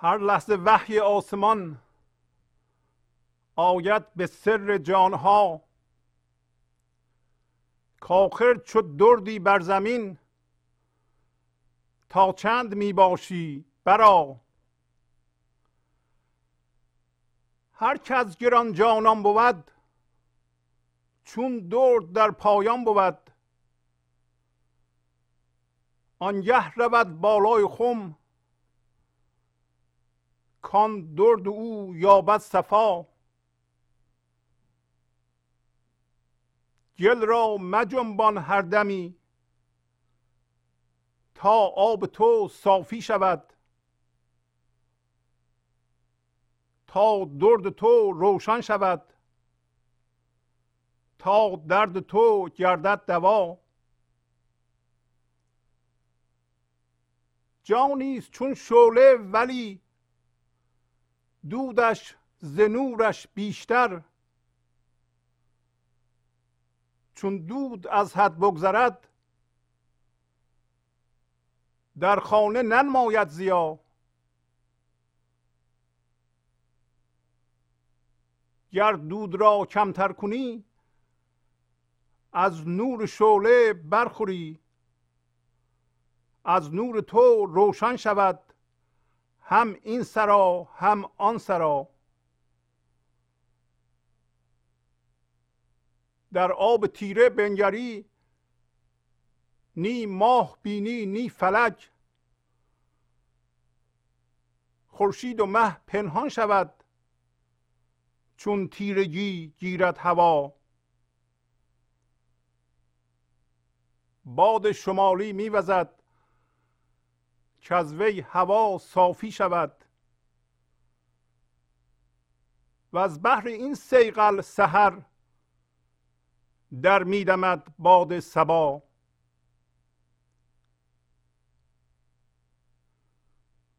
هر لحظه وحی آسمان آید به سر جانها. کاخر چو دردی بر زمین تا چند می باشی برا. هر کس گران جانان بود چون درد در پایان بود. آنگه رود بالای خم کان درد او یابد صفا. گل را مجنبان هر دمی. تا آب تو صافی شود. تا درد تو روشن شود. تا درد تو گردد دوا. جانیست چون شعله ولی دودش ز نورش بیشتر. چون دود از حد بگذرد در خانه ننماید زیا گر دود را کمتر کنی از نور شعله برخوری. از نور تو روشن شود. هم این سرا هم آن سرا. در آب تیره بنگری نی ماه بینی نی فلک خورشید و مه پنهان شود چون تیرگی گیرد هوا. باد شمالی میوزد که هوا صافی شود. و از بحر این سیقل سحر در میدمد باد سبا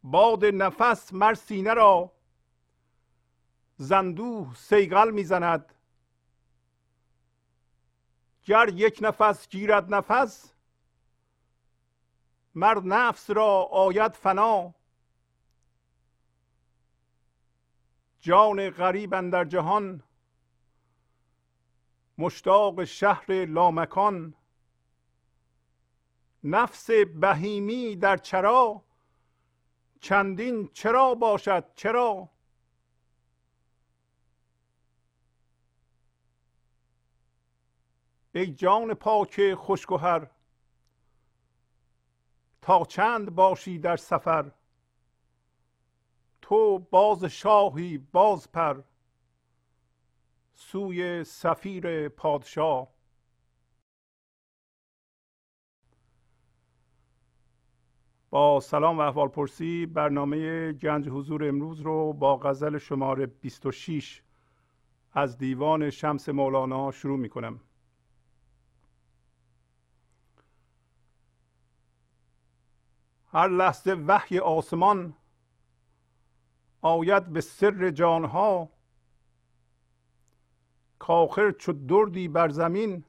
باد نفس مر سینه را زندوه سیغل می‌زند گر یک نفس گیرد نفس مرد نفس را آید فنا. جان غریب در جهان مشتاق شهر لامکان. نفس بهیمی در چرا چندین چرا باشد چرا؟ ای جان پاک خوشگهر تا چند باشی در سفر؟ تو باز شاهی باز پر. سوی سفیر پادشاه. با سلام و احوال پرسی برنامه گنج حضور امروز رو با غزل شماره 26 از دیوان شمس مولانا شروع می کنم. هر لحظه وحی آسمان آید به سر جانها. کاخر چو دردی بر زمین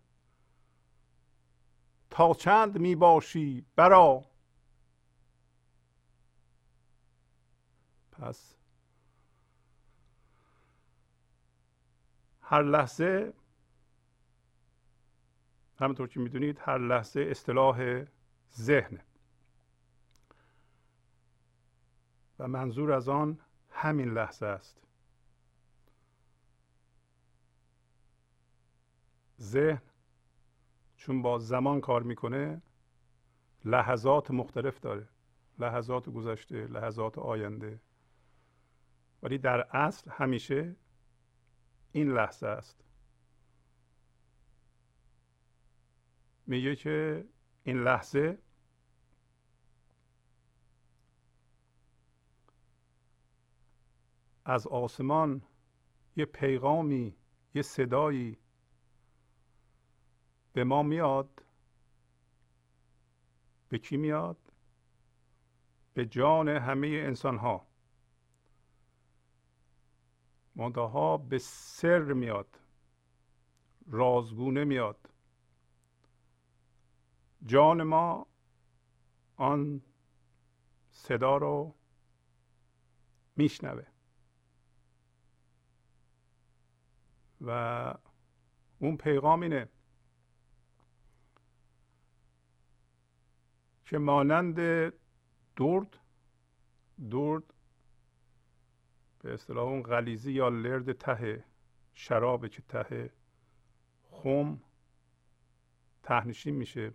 تا چند می باشی برا. پس هر لحظه همونطور که می‌دونید هر لحظه اصطلاح ذهنه و منظور از آن همین لحظه است. ذهن چون با زمان کار می‌کنه لحظات مختلف داره. لحظات گذشته لحظات آینده. ولی در اصل همیشه این لحظه است. میگه که این لحظه از آسمان یه پیغامی یه صدایی به ما میاد. به کی میاد؟ به جان همه انسان ها منتها به سر میاد رازگونه میاد. جان ما آن صدا رو میشنوه. و اون پیغام اینه که مانند درد درد به اصطلاح اون غلیزی یا لرد ته شرابه که ته خم تهنشین میشه.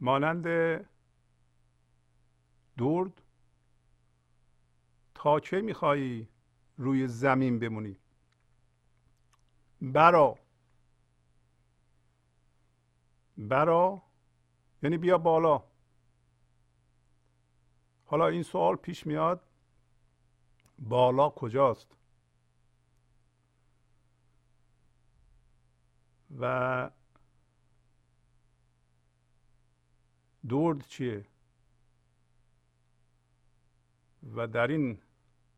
مانند درد تا چه میخوایی روی زمین بمونی. برا. برا. یعنی بیا بالا. حالا این سوال پیش میاد بالا کجاست؟ و درد چیه؟ و در این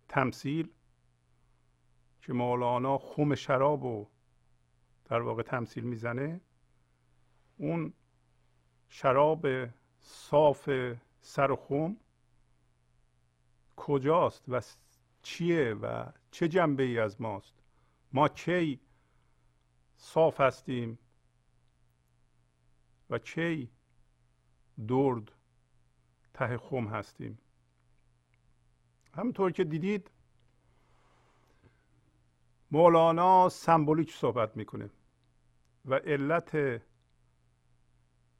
تمثیل که مولانا خم شراب رو در واقع تمثیل می‌زنه اون شراب صاف سر خم کجاست و چیه و چه جنبه ای از ماست؟ ما کی صاف هستیم و کی درد ته خم هستیم؟ همونطور که دیدید مولانا سمبولیک صحبت می‌کنه و علت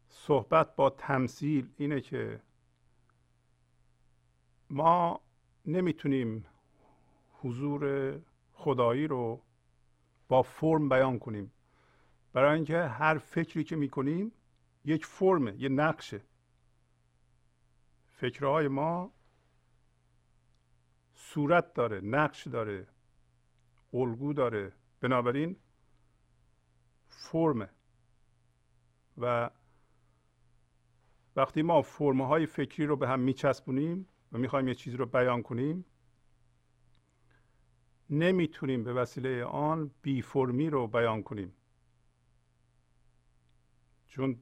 صحبت با تمثیل اینه که ما نمی‌تونیم حضور خدایی رو با فرم بیان کنیم. برای اینکه هر فکری که می‌کنیم یک فرمه یه نقشه. فکرهای ما صورت داره نقش داره. الگو داره. بنابراین فرمه. و وقتی ما فرمه های فکری رو به هم میچسبونیم و می‌خوایم یه چیزی رو بیان کنیم نمی‌تونیم به وسیله آن بی فرمی رو بیان کنیم. چون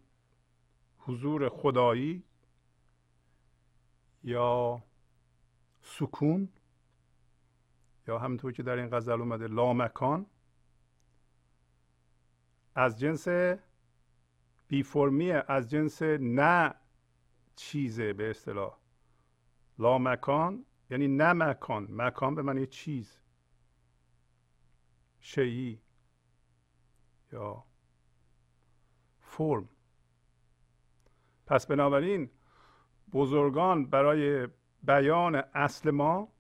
حضور خدایی یا سکون یا همونطور که در این غزل اومده لامکان. از جنس بی فرمیه از جنس نه چیزه به اصطلاح. لامکان یعنی نه مکان. مکان به معنی چیز. شیعی یا فرم. پس بنابراین بزرگان برای بیان اصل ما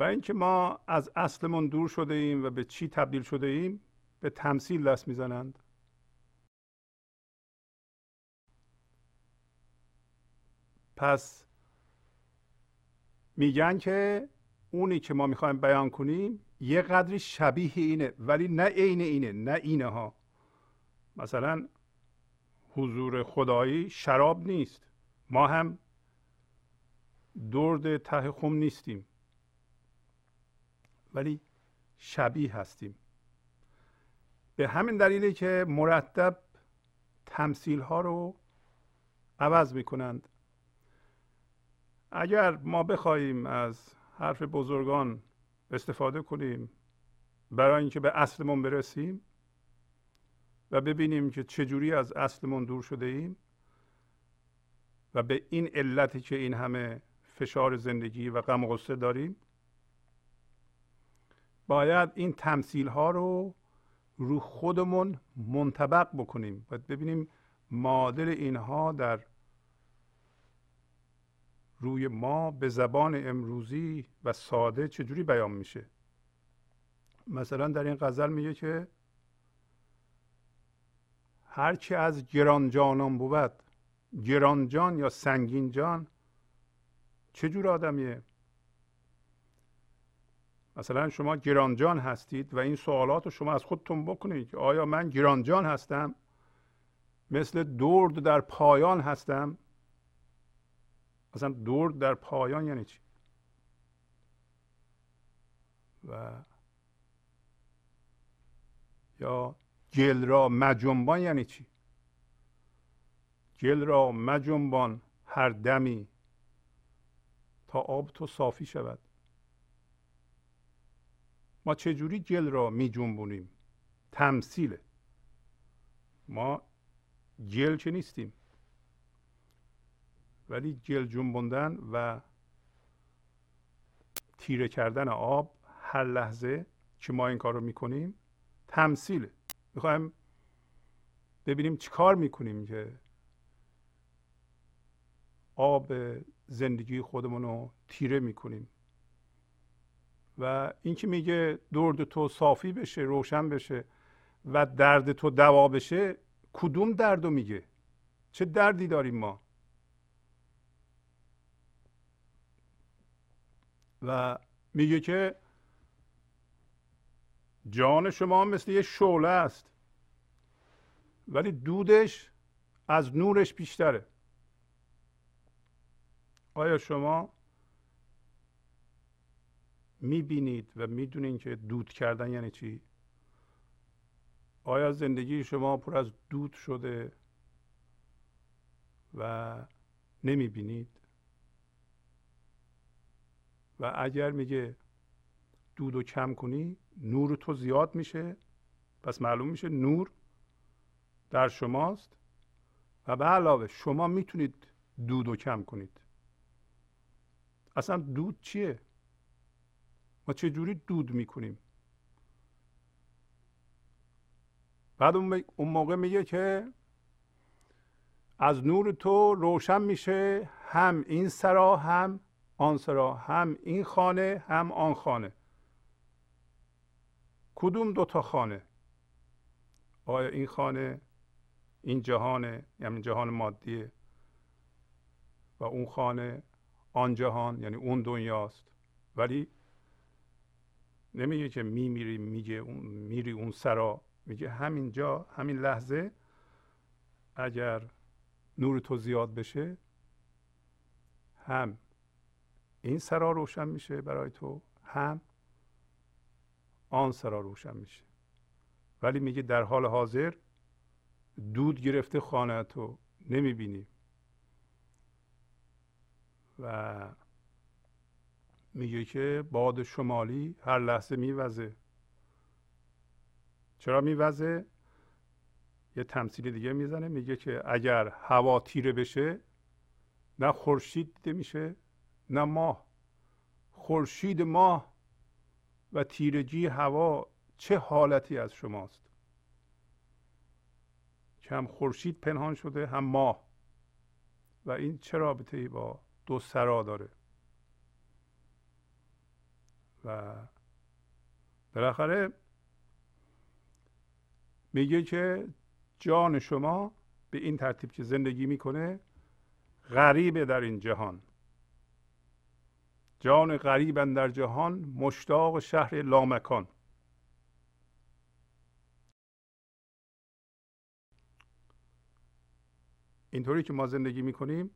و اینکه ما از اصلمون دور شده ایم و به چی تبدیل شده ایم به تمثیل دست می‌زنند. پس میگن که اونی که ما می‌خوایم بیان کنیم یه قدری شبیه اینه ولی نه عین اینه نه اینه ها مثلا حضور خدایی شراب نیست. ما هم درد ته خم نیستیم. ولی شبیه هستیم. به همین دلیلی که مرتب تمثیل ها رو عوض می کنند اگر ما بخواهیم از حرف بزرگان استفاده کنیم برای اینکه به اصلمون برسیم و ببینیم که چجوری از اصلمون دور شده ایم و به این علتی که این همه فشار زندگی و غم و غصه داریم باید این تمثیل ها رو رو خودمون منطبق بکنیم. و ببینیم مادر اینها در روی ما به زبان امروزی و ساده چجوری بیان میشه. مثلا در این غزل میگه که هرچی از گرانجانان بود گرانجان یا سنگین جان چجور آدمیه؟ مثلا شما گرانجان هستید و این سوالات رو شما از خودتون بکنید آیا من گرانجان هستم؟ مثل درد در پایان هستم. مثلا درد در پایان یعنی چی؟ و یا گل را مجنبان یعنی چی؟ گل را مجنبان هر دمی تا آب تو صافی شود. ما چجوری گل را می جنبونیم تمثیله ما گل که نیستیم؟ ولی گل جنبوندن و تیره کردن آب هر لحظه که ما این کار رو می‌کنیم تمثیله می‌خوایم ببینیم چیکار می‌کنیم که آب زندگی خودمون رو تیره می‌کنیم. و اینکه میگه درد تو صافی بشه روشن بشه و درد تو دوا بشه کدوم درد رو میگه؟ چه دردی داریم ما؟ و میگه که جان شما مثل یه شعله است ولی دودش از نورش بیشتره. آیا شما می‌بینید و می‌دونید که دود کردن یعنی چی؟ آیا زندگی شما پر از دود شده و نمی‌بینید؟ و اگر میگه دود و کم کنی نور تو زیاد میشه. پس معلوم میشه نور در شماست و به علاوه شما می‌تونید دود و کم کنید. اصلا دود چیه؟ ما جوری دود می‌کنیم. بعد اون موقع میگه که از نور تو روشن میشه هم این سرا هم آن سرا هم این خانه هم آن خانه. کدوم دوتا خانه؟ آیا این خانه این جهانه یعنی جهان مادیه و اون خانه آن جهان یعنی اون دنیاست. ولی نمیگه که میمیری میگه اون میری اون سرا. میگه همینجا همین لحظه اگر نور تو زیاد بشه هم این سرا روشن میشه برای تو هم آن سرا روشن میشه. ولی میگه در حال حاضر دود گرفته خانه تو نمی‌بینی. و میگه که باد شمالی هر لحظه میوزه. چرا میوزه؟ یه تمثیل دیگه می‌زنه میگه که اگر هوا تیره بشه نه خورشید دیده میشه نه ماه. خورشید ماه و تیرگی هوا چه حالتی از شماست؟ که هم خورشید پنهان شده هم ماه. و این چه رابطه با دو سرا داره. و بالاخره میگه که جان شما به این ترتیب که زندگی می‌کنه غریبه در این جهان. جان غریب در جهان مشتاق شهر لامکان. اینطوری که ما زندگی می‌کنیم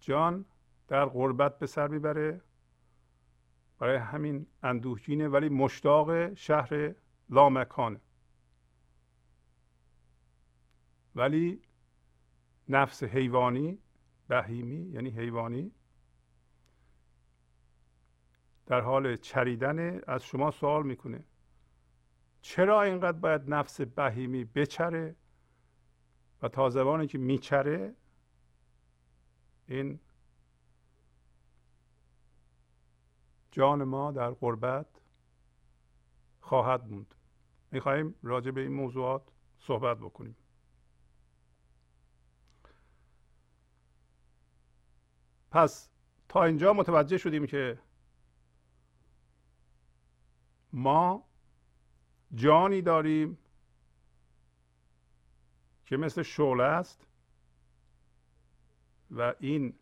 جان در غربت به سر می‌بره برای همین اندوهگینه ولی مشتاق شهر لامکانه. ولی نفس حیوانی بهیمی یعنی حیوانی در حال چریدن از شما سوال می‌کنه چرا اینقدر باید نفس بهیمی بچره و تا زمانی که میچره این جان ما در غربت خواهد موند. می‌خواهیم راجع به این موضوعات صحبت بکنیم. پس تا اینجا متوجه شدیم که ما جانی داریم که مثل شعله است و این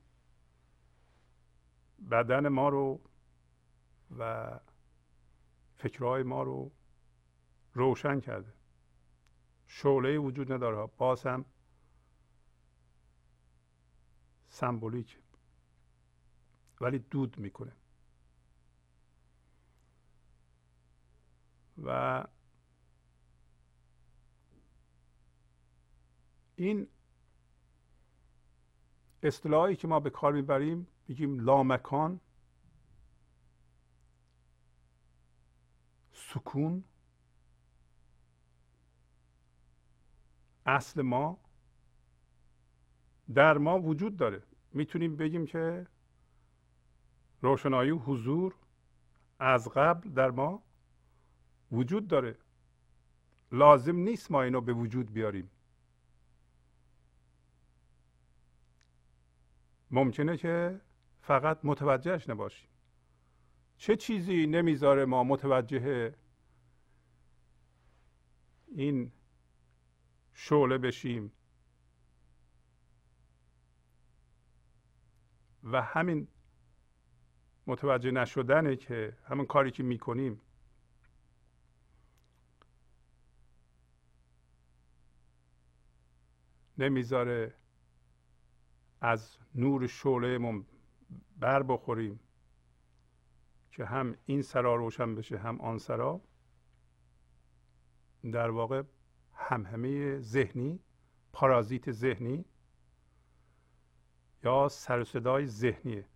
بدن ما رو و فکرهای ما رو روشن کرده. شعله وجود نداره. باز هم سمبولیک. ولی دود می‌کنه. و این اصطلاحی که ما به کار می‌بریم میگیم لامکان سکون اصل ما در ما وجود داره. می‌تونیم بگیم که روشنایی و حضور از قبل در ما وجود داره. لازم نیست ما اینو به وجود بیاریم. ممکنه که فقط متوجهش نباشیم. چه چیزی نمی‌ذاره ما متوجه این شعله بشیم. و همین متوجه نشدنه که همین کاری که می‌کنیم نمی‌ذاره از نور شعلهمون بر بخوریم که هم این سرا روشن بشه هم آن سرا. در واقع همهمه ذهنی پارازیت ذهنی یا سر صدای ذهنیه.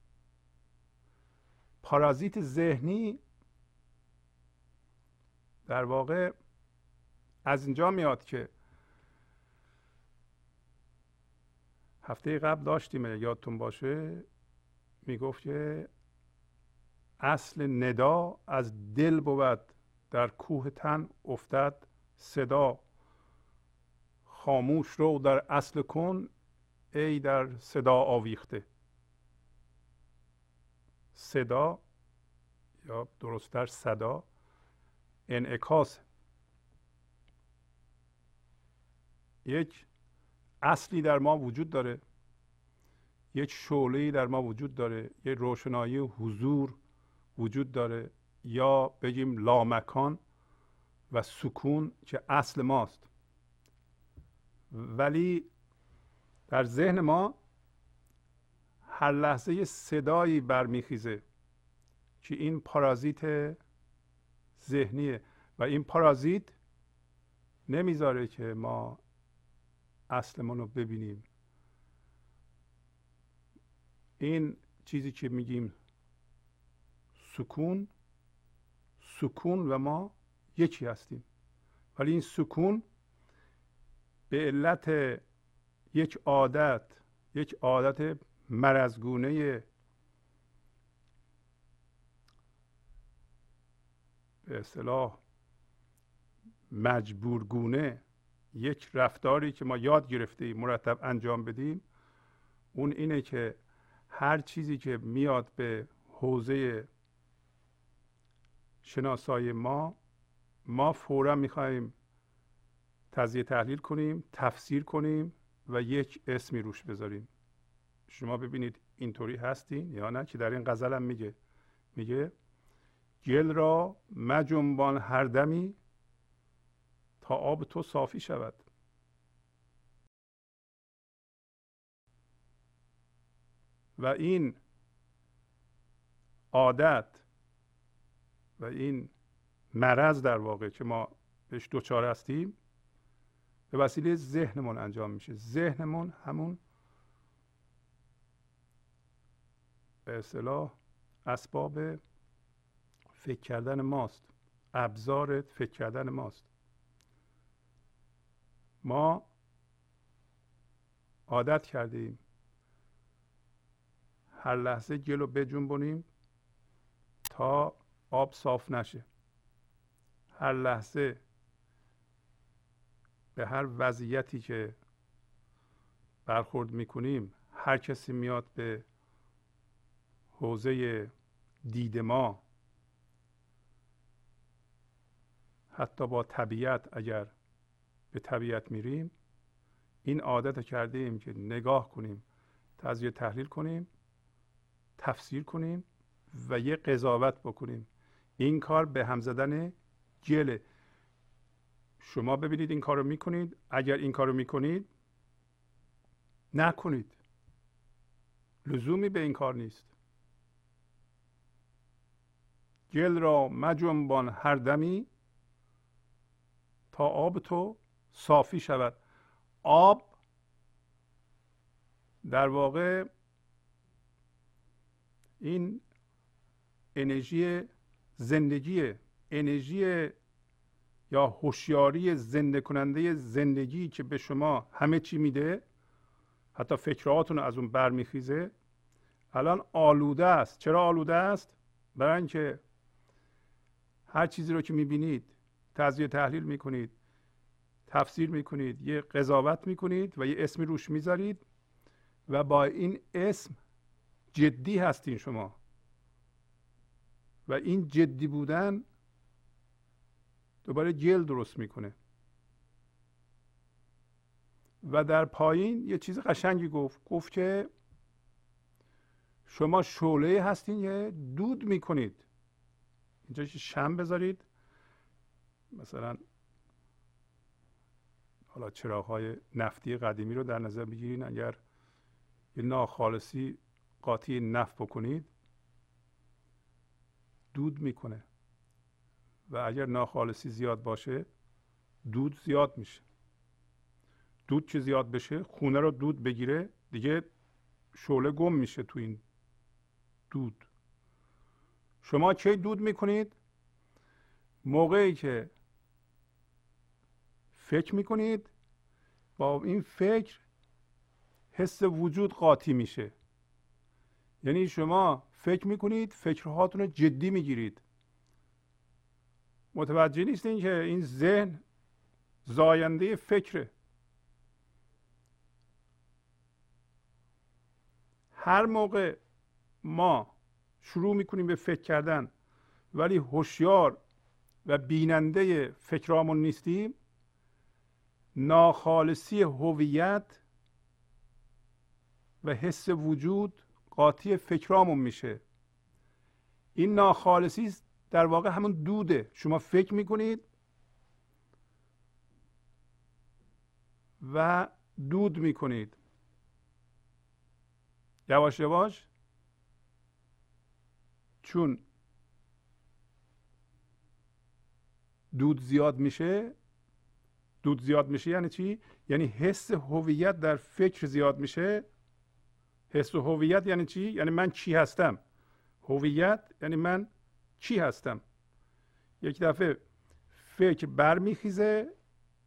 پارازیت ذهنی در واقع از اینجا میاد که هفته قبل داشتیم یادتون باشه می‌گفت که اصل ندا از دل بود در کوه تن افتد صدا. خاموش رو در اصل کن ای در صدا آویخته. صدا یا درستتر صدا. انعکاس. یک اصلی در ما وجود داره. یک شعله در ما وجود داره. یک روشنایی حضور وجود داره. یا بگیم لامکان. و سکون که اصل ماست. ولی در ذهن ما هر لحظه صدایی برمیخیزه که این پارازیت ذهنیه و این پارازیت نمی‌ذاره که ما اصلمون رو ببینیم. این چیزی که میگیم سکون سکون و ما یکی هستیم. ولی این سکون به علت یک عادت یک عادت مرزگونه به اصطلاح مجبورگونه یک رفتاری که ما یاد گرفته مرتب انجام بدیم اون اینه که هر چیزی که میاد به حوزه شناسایی ما ما فورا می‌خواهیم تزیه تحلیل کنیم تفسیر کنیم و یک اسمی روش بذاریم. شما ببینید اینطوری هستین یا نه که در این غزل هم میگه. میگه گل را مجنبان هر دمی تا آب تو صافی شود. و این عادت و این مرض در واقع که ما بهش دوچار هستیم به وسیله ذهنمون انجام میشه. ذهنمون همون به اصطلاح اسباب فکر کردن ماست. ابزار فکر کردن ماست. ما عادت کردیم هر لحظه گل رو بجنبونیم تا آب صاف نشه. هر لحظه به هر وضعیتی که برخورد می‌کنیم هر کسی میاد به حوزه دید ما حتی با طبیعت اگر به طبیعت میریم این عادت کرده ایم که نگاه کنیم تجزیه تحلیل کنیم تفسیر کنیم و یه قضاوت بکنیم. این کار به هم زدن گله. شما ببینید این کار رو می‌کنید. اگر این کار رو می‌کنید نکنید. لزومی به این کار نیست. گل را مجنبان هر دمی تا آب تو صافی شود. آب در واقع این انرژی زندگی انرژی یا هوشیاری زنده کننده زندگی که به شما همه چی میده حتی فکراتون از اون برمیخیزه الان آلوده است. چرا آلوده است؟ برای اینکه هر چیزی رو که می‌بینید تجزیه تحلیل می‌کنید تفسیر می‌کنید یه قضاوت می‌کنید و یه اسمی روش می‌ذارید و با این اسم جدی هستین شما. و این جدی بودن دوباره جل درست می‌کنه. و در پایین یه چیز قشنگی گفت. گفت که شما شعله هستین یه دود می‌کنید. اینجا شم بذارید. مثلا حالا چراغ های نفتی قدیمی رو در نظر بگیرین. اگر یه ناخالصی قاطی نفت بکنید دود می‌کنه. و اگر ناخالصی زیاد باشه دود زیاد میشه. دود که زیاد بشه؟ خونه رو دود بگیره دیگه شعله گم میشه تو این دود. شما کی دود می‌کنید؟ موقعی که فکر می‌کنید با این فکر حس وجود قاطی میشه. یعنی شما فکر می‌کنید فکرهاتون رو جدی می‌گیرید. متوجه نیستین که این ذهن زاینده فکره. هر موقع ما شروع می‌کنیم به فکر کردن ولی هوشیار و بیننده فکرامون نیستیم ناخالصی هویت و حس وجود قاطی فکرامون میشه. این ناخالصی در واقع همون دوده. شما فکر می‌کنید و دود می‌کنید. یواش یواش چون دود زیاد میشه دود زیاد میشه یعنی چی؟ یعنی حس هویت در فکر زیاد میشه. حس هویت یعنی چی؟ یعنی من چی هستم؟ هویت یعنی من چی هستم؟ یک دفعه فکر برمیخیزه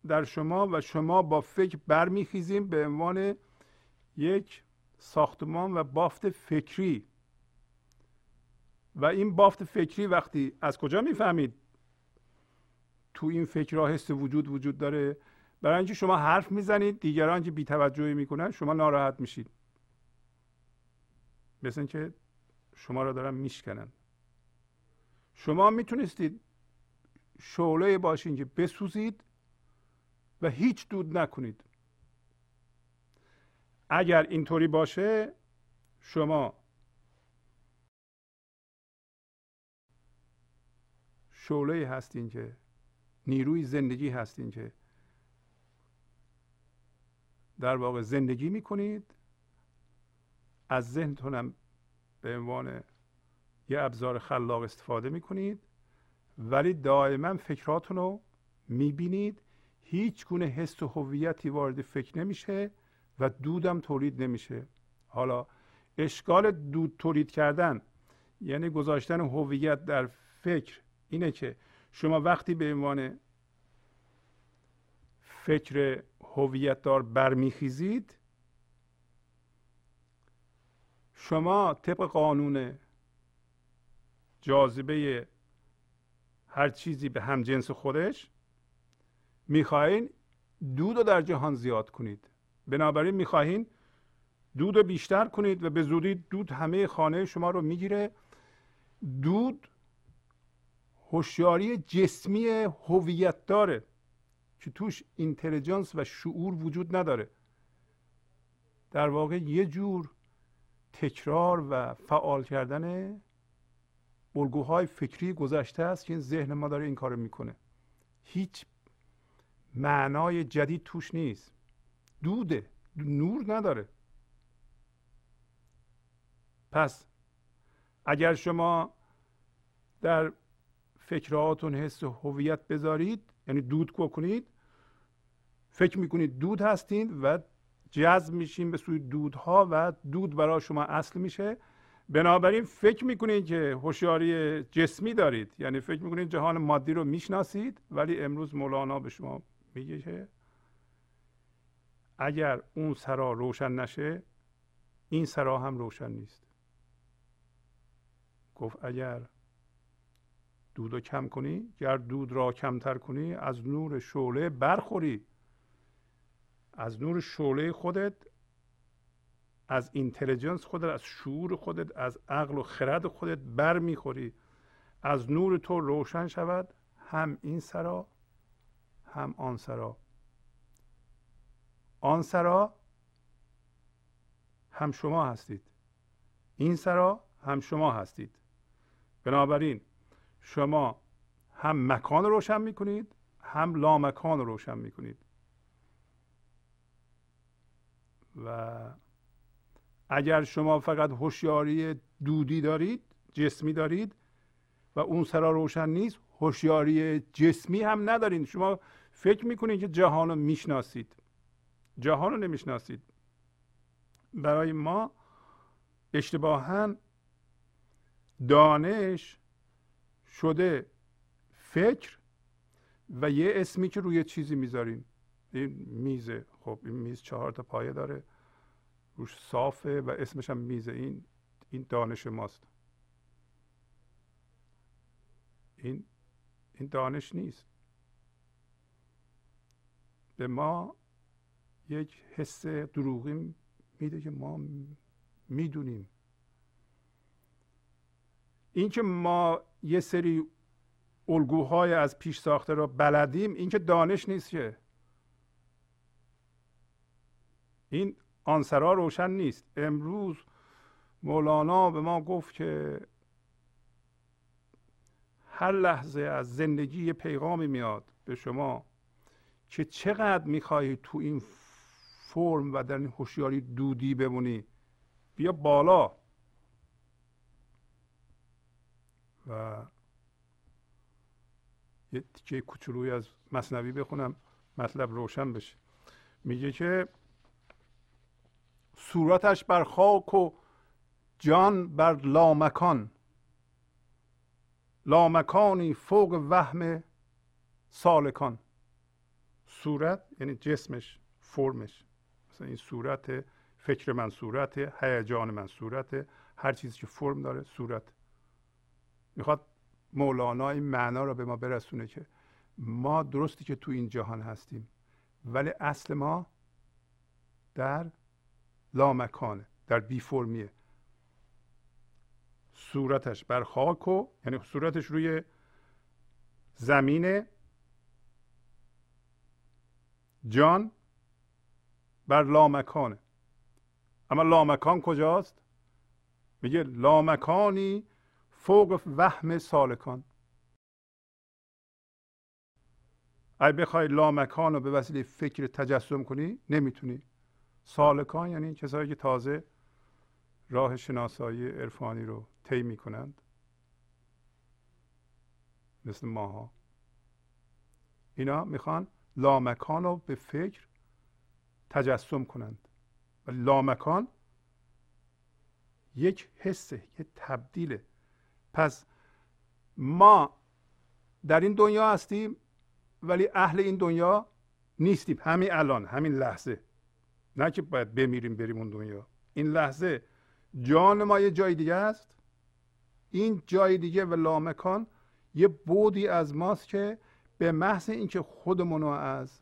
در شما و شما با فکر برمیخیزیم به عنوان یک ساختمان و بافت فکری. و این بافت فکری وقتی از کجا می‌فهمید؟ تو این فکرها حس وجود وجود داره. برای اینکه شما حرف می‌زنید دیگران که بیتوجهی می‌کنن شما ناراحت میشید. مثل که شما را دارن میشکنن. شما می‌تونستید شعله باشین که بسوزید و هیچ دود نکنید. اگر اینطوری باشه شما شعله هستین که نیروی زندگی هستین که در واقع زندگی می‌کنید از ذهنتونم به عنوان یه ابزار خلاق استفاده می‌کنید ولی دائما فکراتون رو می‌بینید. هیچ گونه حس و هویتی وارد فکر نمیشه و دودم تولید نمیشه. حالا اشکال دود تولید کردن یعنی گذاشتن هویت در فکر اینه که شما وقتی به عنوان فکر هویت دار برمیخیزید شما طبق قانون جاذبه هر چیزی به هم جنس خودش می‌خواهید دود رو در جهان زیاد کنید. بنابراین می‌خواهید دود رو بیشتر کنید و به زودی دود همه خانه شما رو می‌گیره. دود هوشیاری جسمی هویت داره که توش اینتلیجنس و شعور وجود نداره. در واقع یه جور تکرار و فعال کردن الگوهای فکری گذشته است که این ذهن ما داره این کارو می‌کنه. هیچ معنای جدید توش نیست. دوده نور نداره. پس اگر شما در فکرهاتون حس هویت بذارید یعنی دود کنید فکر می‌کنید دود هستید و جذب میشیم به سوی دودها و دود برای شما اصل میشه بنابراین فکر می‌کنید که هوشیاری جسمی دارید؟ یعنی فکر می‌کنید جهان مادی رو می‌شناسید ولی امروز مولانا به شما میگه که اگر اون سرا روشن نشه این سرا هم روشن نیست. گفت اگر دود رو کم کنی گر دود را کمتر کنی از نور شعله برخوری. از نور شعله خودت از اینتلیجنس خودت از شعور خودت از عقل و خرد خودت بر می‌خوری از نور تو روشن شود هم این سرا هم آن سرا. آن سرا هم شما هستید. این سرا هم شما هستید. بنابراین شما هم مکان روشن می‌کنید هم لامکان روشن می‌کنید. و اگر شما فقط هوشیاری دودی دارید جسمی دارید و اون سرا روشن نیست هوشیاری جسمی هم ندارید شما فکر می‌کنید که جهان رو می‌شناسید. جهان رو نمی‌شناسید. برای ما اشتباها دانش شده فکر و یه اسمی که روی چیزی می‌ذاریم این میزه. خب این میز چهار تا پایه داره. روش صافه و اسمش هم میزه این این دانش ماست. این این دانش نیست. به ما یک حس دروغی میده که ما می‌دونیم. اینکه ما یه سری الگوهای از پیش ساخته رو بلدیم این که دانش نیست که. این آنسرا روشن نیست. امروز مولانا به ما گفت که هر لحظه از زندگی یه پیغامی میاد به شما که چقدر می‌خواهی تو این فرم و در این هوشیاری دودی بمونی. بیا بالا. و یه تیکه کوچولوی از مصنوی بخونم. مطلب روشن بشه. میگه که صورتش بر خاک و جان بر لامکان. لامکانی فوق وهم سالکان. صورت یعنی جسمش فرمش. مثلا این صورت فکر من صورت هیجان من صورت. هر چیزی که فرم داره صورت. می‌خواد مولانا این معنا رو به ما برسونه که ما درستی که تو این جهان هستیم ولی اصل ما در لامکانه در بی فرمیه. صورتش بر خاک و یعنی صورتش روی زمین جان بر لامکانه. اما لامکان کجاست؟ میگه لامکانی فوق وهم سالکان. اگه بخوای لامکان رو به وسیله فکر تجسم کنی نمی‌تونی. سالکان یعنی کسایی که تازه راه شناسایی عرفانی رو طی می‌کنند. مثل ماها. اینا می‌خوان لامکان رو به فکر تجسم کنند. و لامکان یک حسه یک تبدیله. پس ما در این دنیا هستیم ولی اهل این دنیا نیستیم. همین الان همین لحظه. نه که باید بمیریم بریم اون دنیا این لحظه جان ما یه جای دیگه است این جای دیگه و لامکان یه بودی از ماست که به محض اینکه خودمون رو از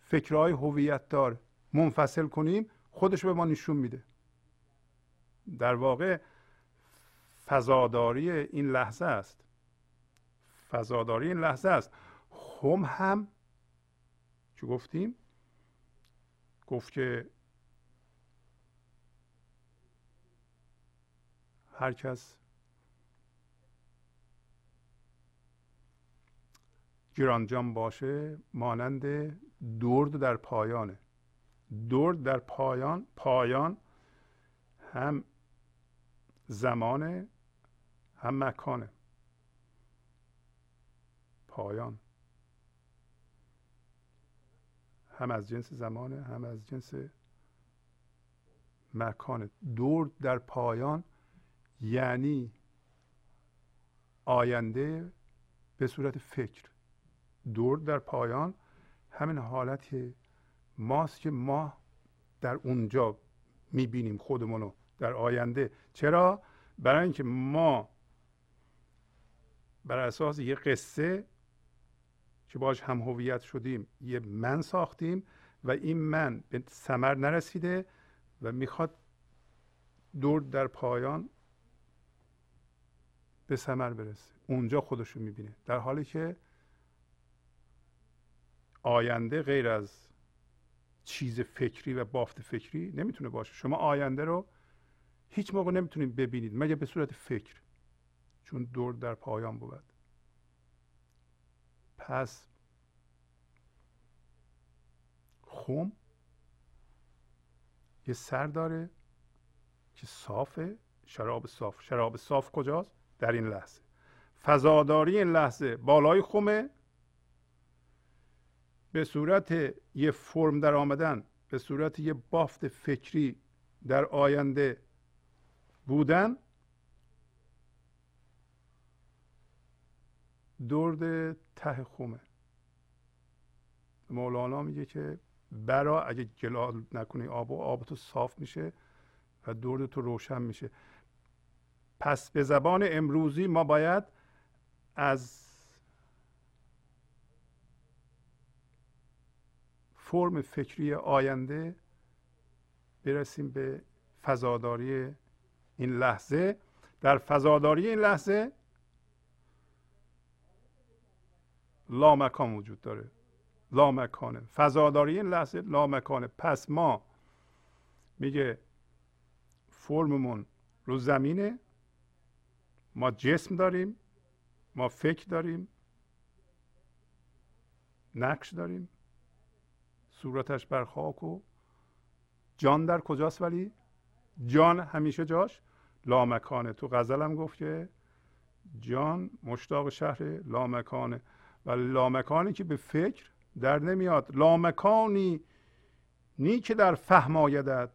فکرهای هویت دار منفصل کنیم خودش به ما نشون میده در واقع فضاداری این لحظه است فضاداری این لحظه است هم هم چه گفتیم گفت که هر کس گرانجان باشه مانند درد در پایانه. درد در پایان پایان هم زمانه هم مکانه. پایان. هم از جنس زمانه هم از جنس مکان. دور در پایان یعنی آینده به صورت فکر. دور در پایان همین حالت ماست که ما در اونجا می‌بینیم خودمون رو در آینده. چرا؟ برای اینکه ما بر اساس یه قصه که باش هم هویت شدیم یه من ساختیم و این من به ثمر نرسیده و می‌خواد دور در پایان به ثمر برسه. اونجا خودش رو می‌بینه. در حالی که آینده غیر از چیز فکری و بافت فکری نمی‌تونه باشه. شما آینده رو هیچ موقع نمی‌تونید ببینید مگه به صورت فکر چون دور در پایان بود. پس خم یه سر داره که صافه. شراب صاف. شراب صاف کجاست؟ در این لحظه. فضاداری این لحظه بالای خمه. به صورت یه فرم در آمدن به صورت یه بافت فکری در آینده بودن. درد ته خومه مولانا میگه که برا اگه گلال نکنی آب و آب تو صاف میشه و درد تو روشن میشه. پس به زبان امروزی ما باید از فرم فکری آینده برسیم به فضاداری این لحظه. در فضاداری این لحظه لامکان وجود داره. لامکانه فضاداری این لحظه لامکانه پس ما میگه فرممون رو زمینه. ما جسم داریم. ما فکر داریم. نقش داریم. صورتش بر خاک و جان در کجاست ولی؟ جان همیشه جاش. لامکانه تو غزلم گفت که جان مشتاق شهر لامکانه و لامکانی که به فکر در نمیاد. لامکانی نی که در فهم آیدد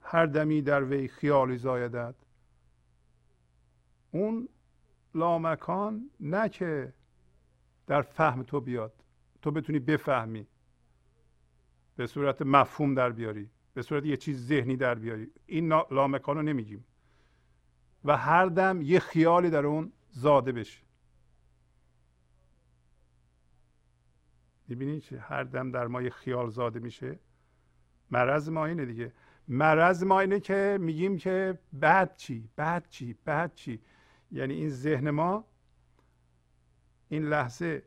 هر دمی در وی خیالی زایدد اون لامکان نه که در فهم تو بیاد. تو بتونی بفهمی. به صورت مفهوم در بیاری. به صورت یه چیز ذهنی در بیاری. این لامکان رو نمیگیم. و هر دم یه خیالی در اون زاده بشه. می‌بینید که هر دم در ما یه خیال زاده میشه. مرض ما اینه دیگه. مرض ما اینه که میگیم که بعد چی؟ بعد چی؟ بعد چی؟ یعنی این ذهن ما این لحظه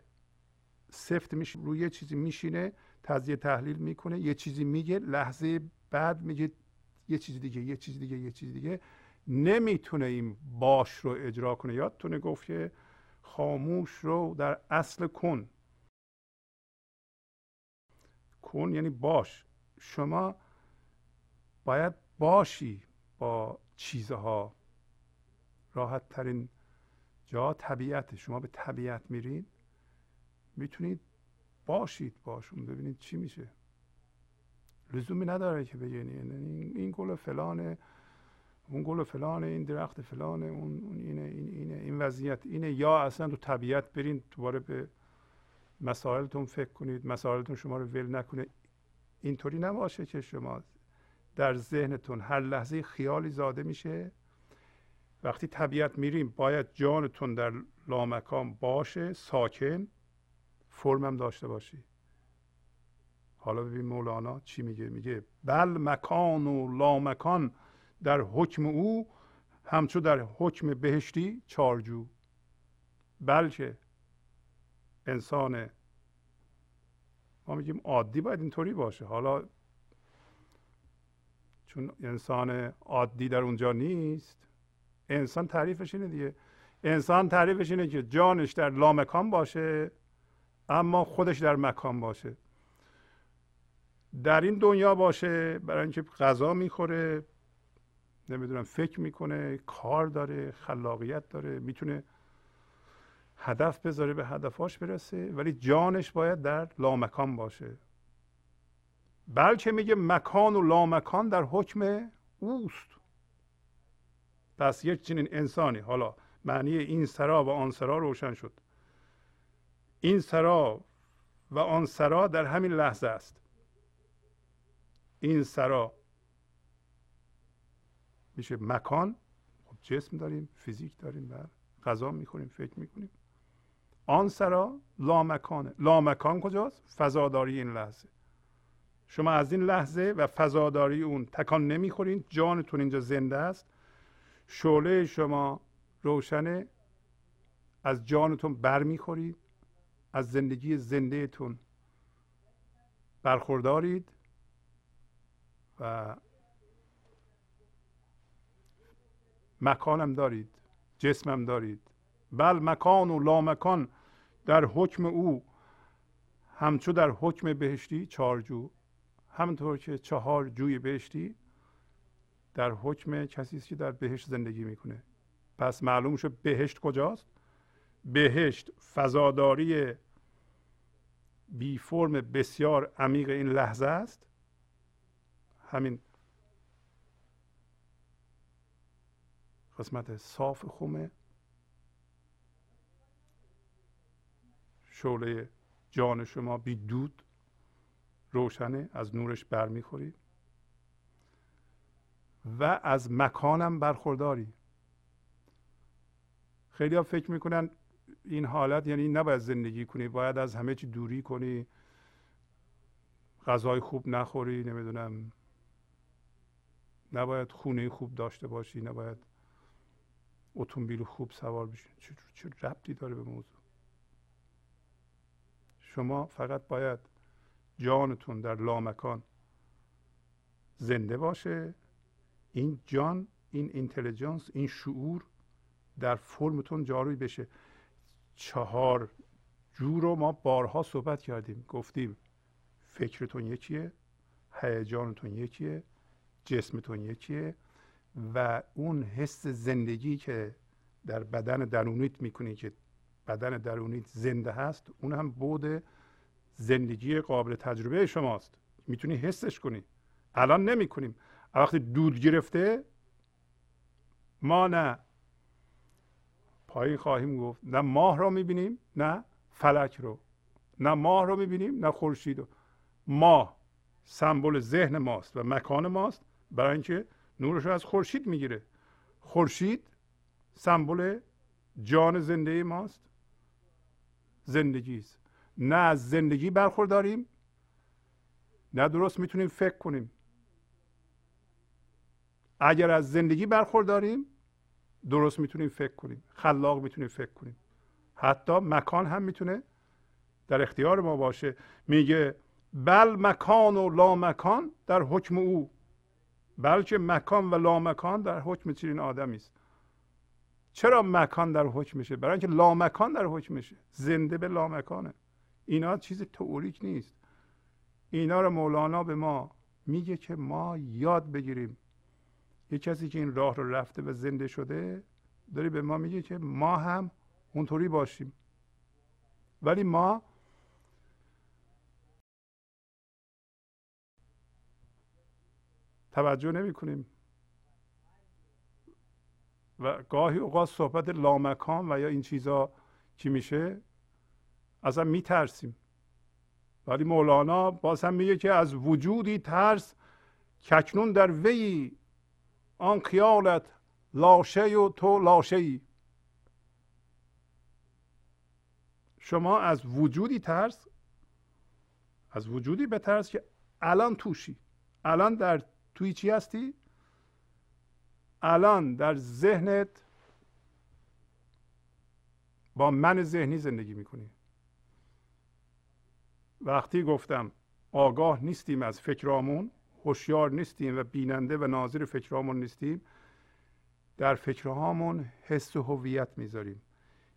سفت میشه روی یه چیزی میشینه تجزیه تحلیل می‌کنه یه چیزی میگه لحظه بعد میگه یه چیز دیگه یه چیز دیگه یه چیز دیگه. نمی‌تونه این باش رو اجرا کنه. یادتونه گفت که خاموش رو در اصل کن. کن یعنی باش. شما باید باشی با چیزها. راحت ترین جا طبیعت شما به طبیعت میرید می‌تونید باشید باشون ببینید چی میشه. لزومی نداره که بگین این, این گل فلانه اون گل فلانه این درخت فلانه اون, اون اینه این اینه این وضعیت اینه. یا اصلا تو طبیعت برین دوباره به مسائلتون فکر کنید مسائلتون شما رو ول نکنه. اینطوری نباشه که شما در ذهنتون هر لحظه خیالی زاده میشه. وقتی طبیعت میریم باید جانتون در لامکان باشه ساکن فرمم داشته باشی. حالا ببین مولانا چی میگه؟ میگه بل مکان و لامکان در حکم او همچو در حکم بهشتی چارجو. بلکه انسان. ما میگیم عادی باید اینطوری باشه. حالا چون انسان عادی در اونجا نیست انسان تعریفش اینه دیگه. انسان تعریفش اینه که جانش در لامکان باشه اما خودش در مکان باشه. در این دنیا باشه برای اینکه غذا می‌خوره نمی‌دونم فکر می‌کنه کار داره خلاقیت داره می‌تونه هدف بذاره به هدفاش برسه ولی جانش باید در لامکان باشه. بلکه میگه مکان و لامکان در حکم اوست. پس یک چنین انسانی حالا معنی این سرا و آن سرا روشن شد. این سرا و آن سرا در همین لحظه است. این سرا میشه مکان. خب جسم داریم فیزیک داریم و غذا می‌خوریم فکر می‌کنیم. آن سرا لامکانه. لامکان کجاست؟ فضاداری این لحظه. شما از این لحظه و فضاداری اون تکان نمی‌خورین. جانتون اینجا زنده است. شعله شما روشنه. از جانتون برمیخورید. از زندگی زندهتون برخوردارید. و مکانم دارید. جسمم دارید. بل مکان و لامکان. در حکم او همچو در حکم بهشتی چارجو همونطور که چهار جوی بهشتی در حکم کسی که در بهشت زندگی می‌کنه. پس معلوم شد بهشت کجاست؟ بهشت فضاداری بی فرم بسیار عمیق این لحظه است. همین قسمت صاف خومه شعله جان شما بی دود روشنه از نورش برمیخوری. و از مکانم برخورداری. خیلی ها فکر می‌کنن این حالت یعنی نباید زندگی کنی باید از همه چی دوری کنی. غذای خوب نخوری نمی‌دونم. نباید خونه خوب داشته باشی نباید اتومبیل خوب سوار بشی. چه, ربطی داره به موضوع؟ شما فقط باید جانتون در لامکان زنده باشه. این جان این اینتلیجنس این شعور در فرمتون جاری بشه. چهار جو رو ما بارها صحبت کردیم. گفتیم فکرتون یکیه هیجانتون یکیه جسمتون یکیه و اون حس زندگی که در بدن درونیت می‌کنی که بدن درونیت زنده هست اون هم بود زندگی قابل تجربه شماست. می‌تونی حسش کنی. الان نمی‌کنیم. وقتی دود گرفته ما نه. پایین خواهیم گفت. نه ماه رو می‌بینیم نه فلک رو. نه ماه رو می‌بینیم نه خورشید رو. ماه سمبل ذهن ماست و مکان ماست. برای اینکه نورش رو از خورشید می‌گیره. خورشید سمبل جان زنده ماست. زندگی است. نه از زندگی برخورداریم نه درست می‌تونیم فکر کنیم. اگر از زندگی برخورداریم درست می‌تونیم فکر کنیم. خلاق می‌تونیم فکر کنیم. حتی مکان هم می‌تونه در اختیار ما باشه. میگه بل مکان و لا مکان در حکم او. بلکه مکان و لا مکان در حکم چنین آدمی است. چرا مکان در حکمشه برای اینکه لا مکان در حکمشه زنده به لا مکانه اینا چیز تئوریک نیست. اینا رو مولانا به ما میگه که ما یاد بگیریم. یه کسی که این راه رو رفته و زنده شده داره به ما میگه که ما هم اونطوری باشیم. ولی ما توجه نمی کنیم و گاهی اوقات صحبت لامکان و یا این چیزا که میشه ازم میترسیم. ولی مولانا باز هم میگه که از وجودی ترس ککنون در وی آن خیالت لاشه و تو لاشه ای شما از وجودی ترس از وجودی به ترس که الان توشی. الان در توی چی هستی؟ الان در ذهنت با من ذهنی زندگی می‌کنی. وقتی گفتم آگاه نیستیم از فکرامون هوشیار نیستیم و بیننده و ناظر فکرهامون نیستیم در فکرهامون حس و هویت می‌ذاریم.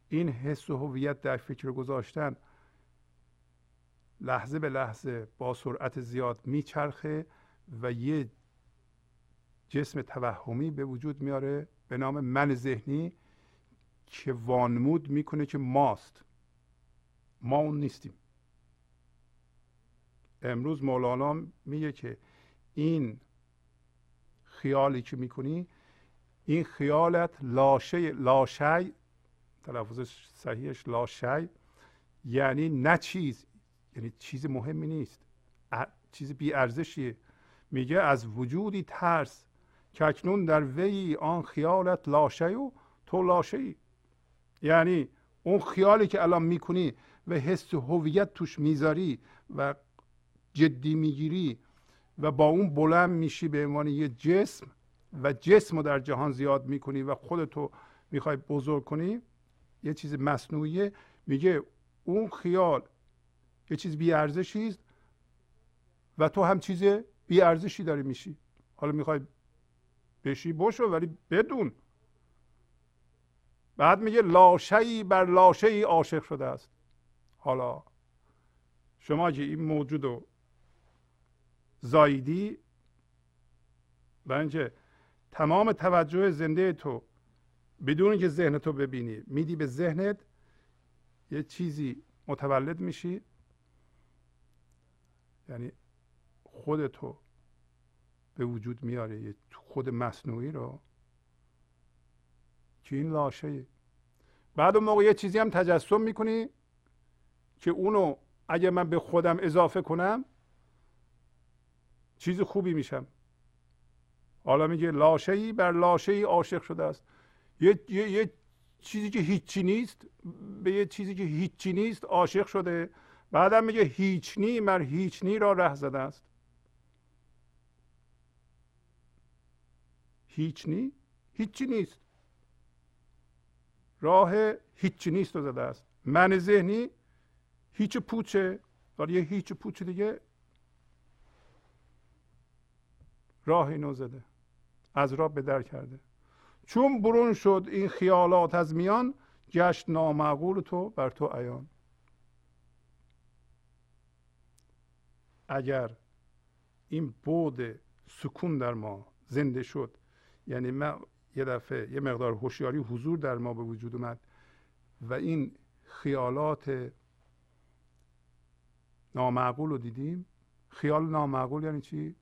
این حس و هویت در فکر گذاشتن لحظه به لحظه با سرعت زیاد میچرخه و یه جسم توهمی به وجود میاره به نام من ذهنی که وانمود می‌کنه که ماست. ما اون نیستیم. امروز مولانا میگه که این خیالی که می‌کنی این خیالت لاشه لاشی تلفظ صحیحش لاشی یعنی نه چیز یعنی چیز مهمی نیست. چیز بی ارزشیه میگه از وجودی ترس که اکنون در وی آن خیالت لاشه و تو لاشه ای. یعنی اون خیالی که الان می‌کنی و حس هویت توش می‌ذاری و جدی می‌گیری و با اون بلند میشی به عنوان یه جسم و جسم رو در جهان زیاد می‌کنی و خودتو می‌خوای بزرگ کنی یه چیز مصنوعیه. میگه اون خیال یه چیز بی ارزشی است و تو هم چیز بی ارزشی داری میشی. حالا می‌خوای بشی بشو ولی بدون. بعد میگه لاشهی بر لاشهی عاشق شده است. حالا شما که این موجود رو زایدی و اینکه تمام توجه زنده تو بدون که ذهن تو ببینی میدی به ذهنت یه چیزی متولد میشی. یعنی خودتو به وجود میاره. خود مصنوعی رو که این لاشه. بعد اون موقع یه چیزی هم تجسم می‌کنی که اونو اگه من به خودم اضافه کنم چیز خوبی میشم. حالا میگه لاشه ای بر لاشه ای عاشق شده است. یه،, یه،, یه چیزی که هیچی نیست به یه چیزی که هیچی نیست عاشق شده. بعدم میگه هیچنی مر هیچنی را ره زده است. هیچنی هیچی نیست. راه هیچی نیست رو زده است. من ذهنی هیچ پوچه ولی یه هیچ پوچ دیگه راه اینو زده. از راه به در کرده. چون برون شد این خیالات از میان گشت نامعقول تو بر تو عیان. اگر این بود سکون در ما زنده شد یعنی من یه دفعه یه مقدار هوشیاری حضور در ما به وجود اومد و این خیالات نامعقول رو دیدیم. خیال نامعقول یعنی چی؟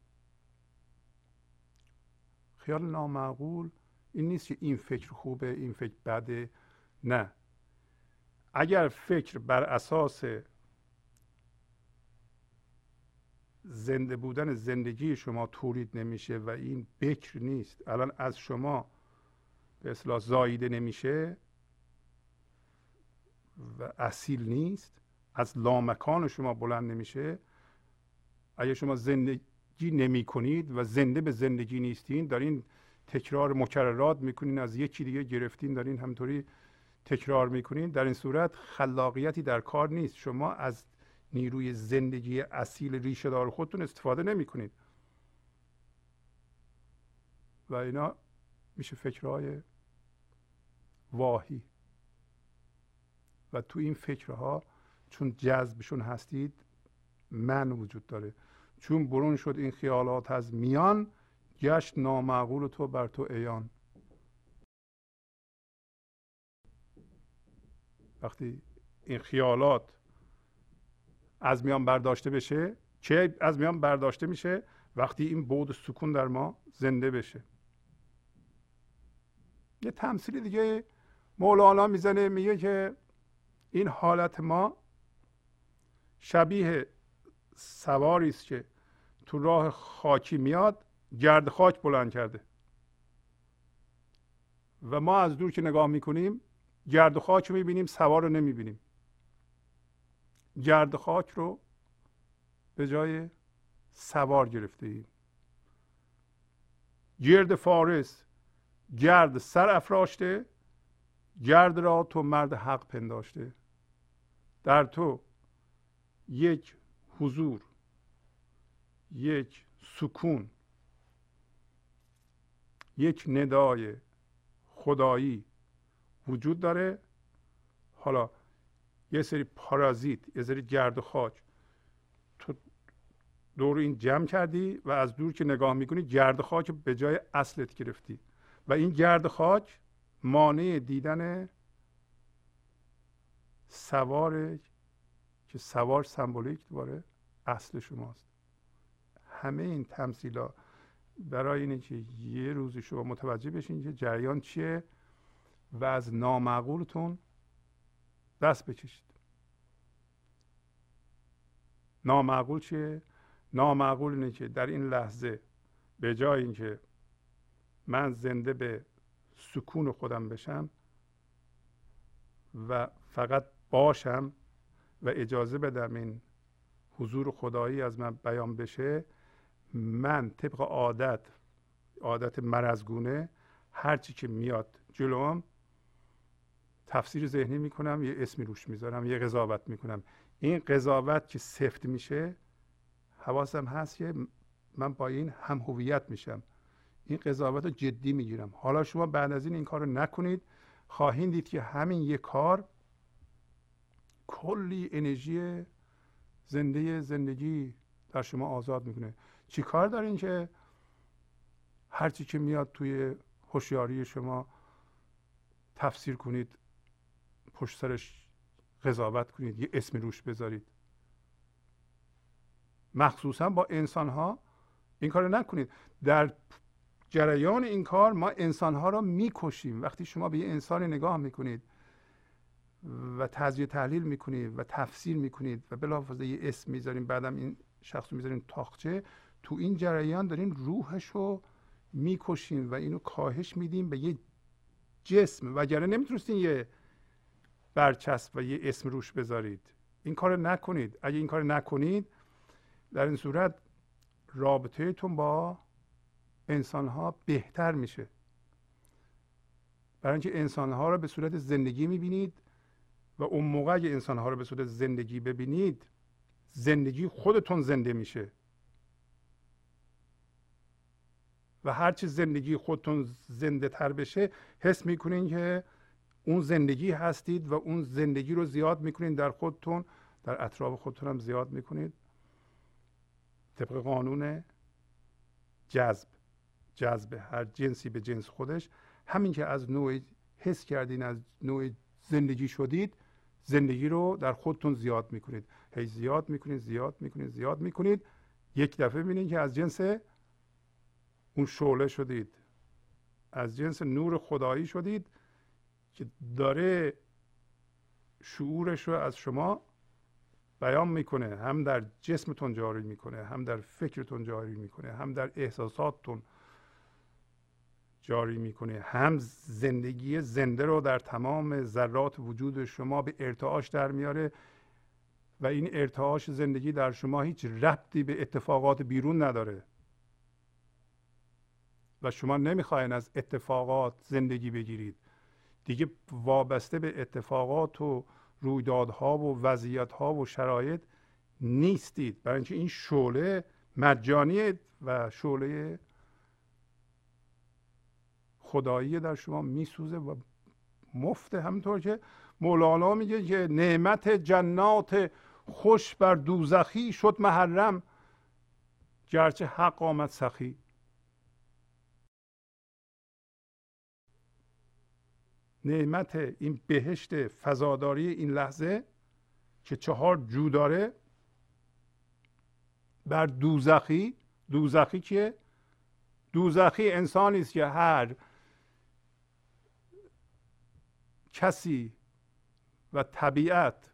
خیال نامعقول این نیست که این فکر خوبه این فکر بده نه. اگر فکر بر اساس زنده بودن زندگی شما تولید نمیشه و این بکر نیست. الان از شما به اصلاح زاییده نمیشه و اصیل نیست. از لامکان شما بلند نمیشه. اگر شما زندگی نمی کنید و زنده به زندگی نیستین دارین تکرار مکررات می‌کنین از یکی دیگه گرفتین دارین همطوری تکرار می‌کنین در این صورت خلاقیتی در کار نیست. شما از نیروی زندگی اصیل ریشه دار خودتون استفاده نمی کنید. و اینا میشه فکرهای واهی. و تو این فکرها چون جذبشون هستید من وجود داره. چون برون شد این خیالات از میان گشت نامعقول تو بر تو ایان وقتی این خیالات از میان برداشته بشه چه از میان برداشته میشه وقتی این بود سکون در ما زنده بشه. یه تمثیل دیگه مولانا می‌زنه میگه که این حالت ما شبیه سواری است که تو راه خاکی میاد گرد خاک بلند کرده. و ما از دور که نگاه می‌کنیم گرد خاک رو می‌بینیم سوار رو نمی‌بینیم. گرد خاک رو به جای سوار گرفته ایم. گرد فارس گرد سر افراشته گرد را تو مرد حق پنداشته. در تو یک حضور یک سکون یک ندای خدایی وجود داره. حالا یه سری پارازیت یه سری گرد و خاک. تو دور این جمع کردی و از دور که نگاه می‌کنی گرد خاک به جای اصلت گرفتی. و این گرد خاک مانع دیدن سوار که سوار سمبولیک دوباره اصل شماست. همه این تمثیل ها برای اینه که یه روزی شما متوجه بشین که جریان چیه و از نامعقولتون دست بکشید. نامعقول چیه؟ نامعقول اینه که در این لحظه به جای اینکه من زنده به سکون خودم بشم و فقط باشم و اجازه بدم این حضور خدایی از من بیان بشه من طبق عادت عادت مرزگونه هرچی که میاد جلوم تفسیر ذهنی می‌کنم یه اسمی روش می‌ذارم یه قضاوت می‌کنم. این قضاوت که سفت میشه حواسم هست که من با این هم هویت میشم. این قضاوت رو جدی می‌گیرم. حالا شما بعد از این این کار رو نکنید. خواهید دید که همین یک کار کلی انرژی زنده زندگی در شما آزاد می‌کنه. چی کار دارین که هرچی که میاد توی هوشیاری شما تفسیر کنید پشت سرش قضاوت کنید یه اسمی روش بذارید. مخصوصا با انسان ها این کار نکنید. در جریان این کار ما انسان ها را می‌کشیم. وقتی شما به یه انسانی نگاه می‌کنید و تجزیه تحلیل می‌کنید و تفسیر می‌کنید و بلافاصله یه اسم می‌ذاریم بعدم این شخص رو می‌ذاریم تاخچه تو این جریان دارین روحش رو می‌کشیم و اینو کاهش میدیم به یه جسم. وگرنه نمی‌تونستین یه برچسب و یه اسم روش بذارید. این کار نکنید. اگه این کار نکنید در این صورت رابطهتون با انسان ها بهتر میشه. برای اینکه انسان ها رو به صورت زندگی می‌بینید و اون موقع اگه انسان ها رو به صورت زندگی ببینید زندگی خودتون زنده میشه. و هرچی زندگی خودتون زنده تر بشه حس می‌کنین که اون زندگی هستید و اون زندگی رو زیاد می‌کنید در خودتون در اطراف خودتون هم زیاد می‌کنید. طبق قانون جذب جذب هر جنسی به جنس خودش. همین که از نوع حس کردین از نوع زندگی شدید زندگی رو در خودتون زیاد می‌کنید. هی زیاد می‌کنید زیاد می‌کنید زیاد می‌کنید. یک دفعه ببینید که از جنس اون شعله شدید. از جنس نور خدایی شدید. که داره شعورش رو از شما بیان می‌کنه هم در جسمتون جاری می‌کنه هم در فکرتون جاری می‌کنه هم در احساساتتون جاری می‌کنه هم زندگی زنده رو در تمام ذرات وجود شما به ارتعاش در میاره و این ارتعاش زندگی در شما هیچ ربطی به اتفاقات بیرون نداره. و شما نمی‌خواین از اتفاقات زندگی بگیرید. دیگه وابسته به اتفاقات و رویدادها و وضعیتها و شرایط نیستید. برای اینکه این شعله مجانیه و شعله خدایی در شما میسوزه و مفته. همینطور که مولانا میگه که نعمت جنات خوش بر دوزخی شد محرم گرچه حق آمد سخی. نعمت این بهشت فضاداری این لحظه که چهار جو داره بر دوزخی. دوزخی که دوزخی انسانی است که هر کسی و طبیعت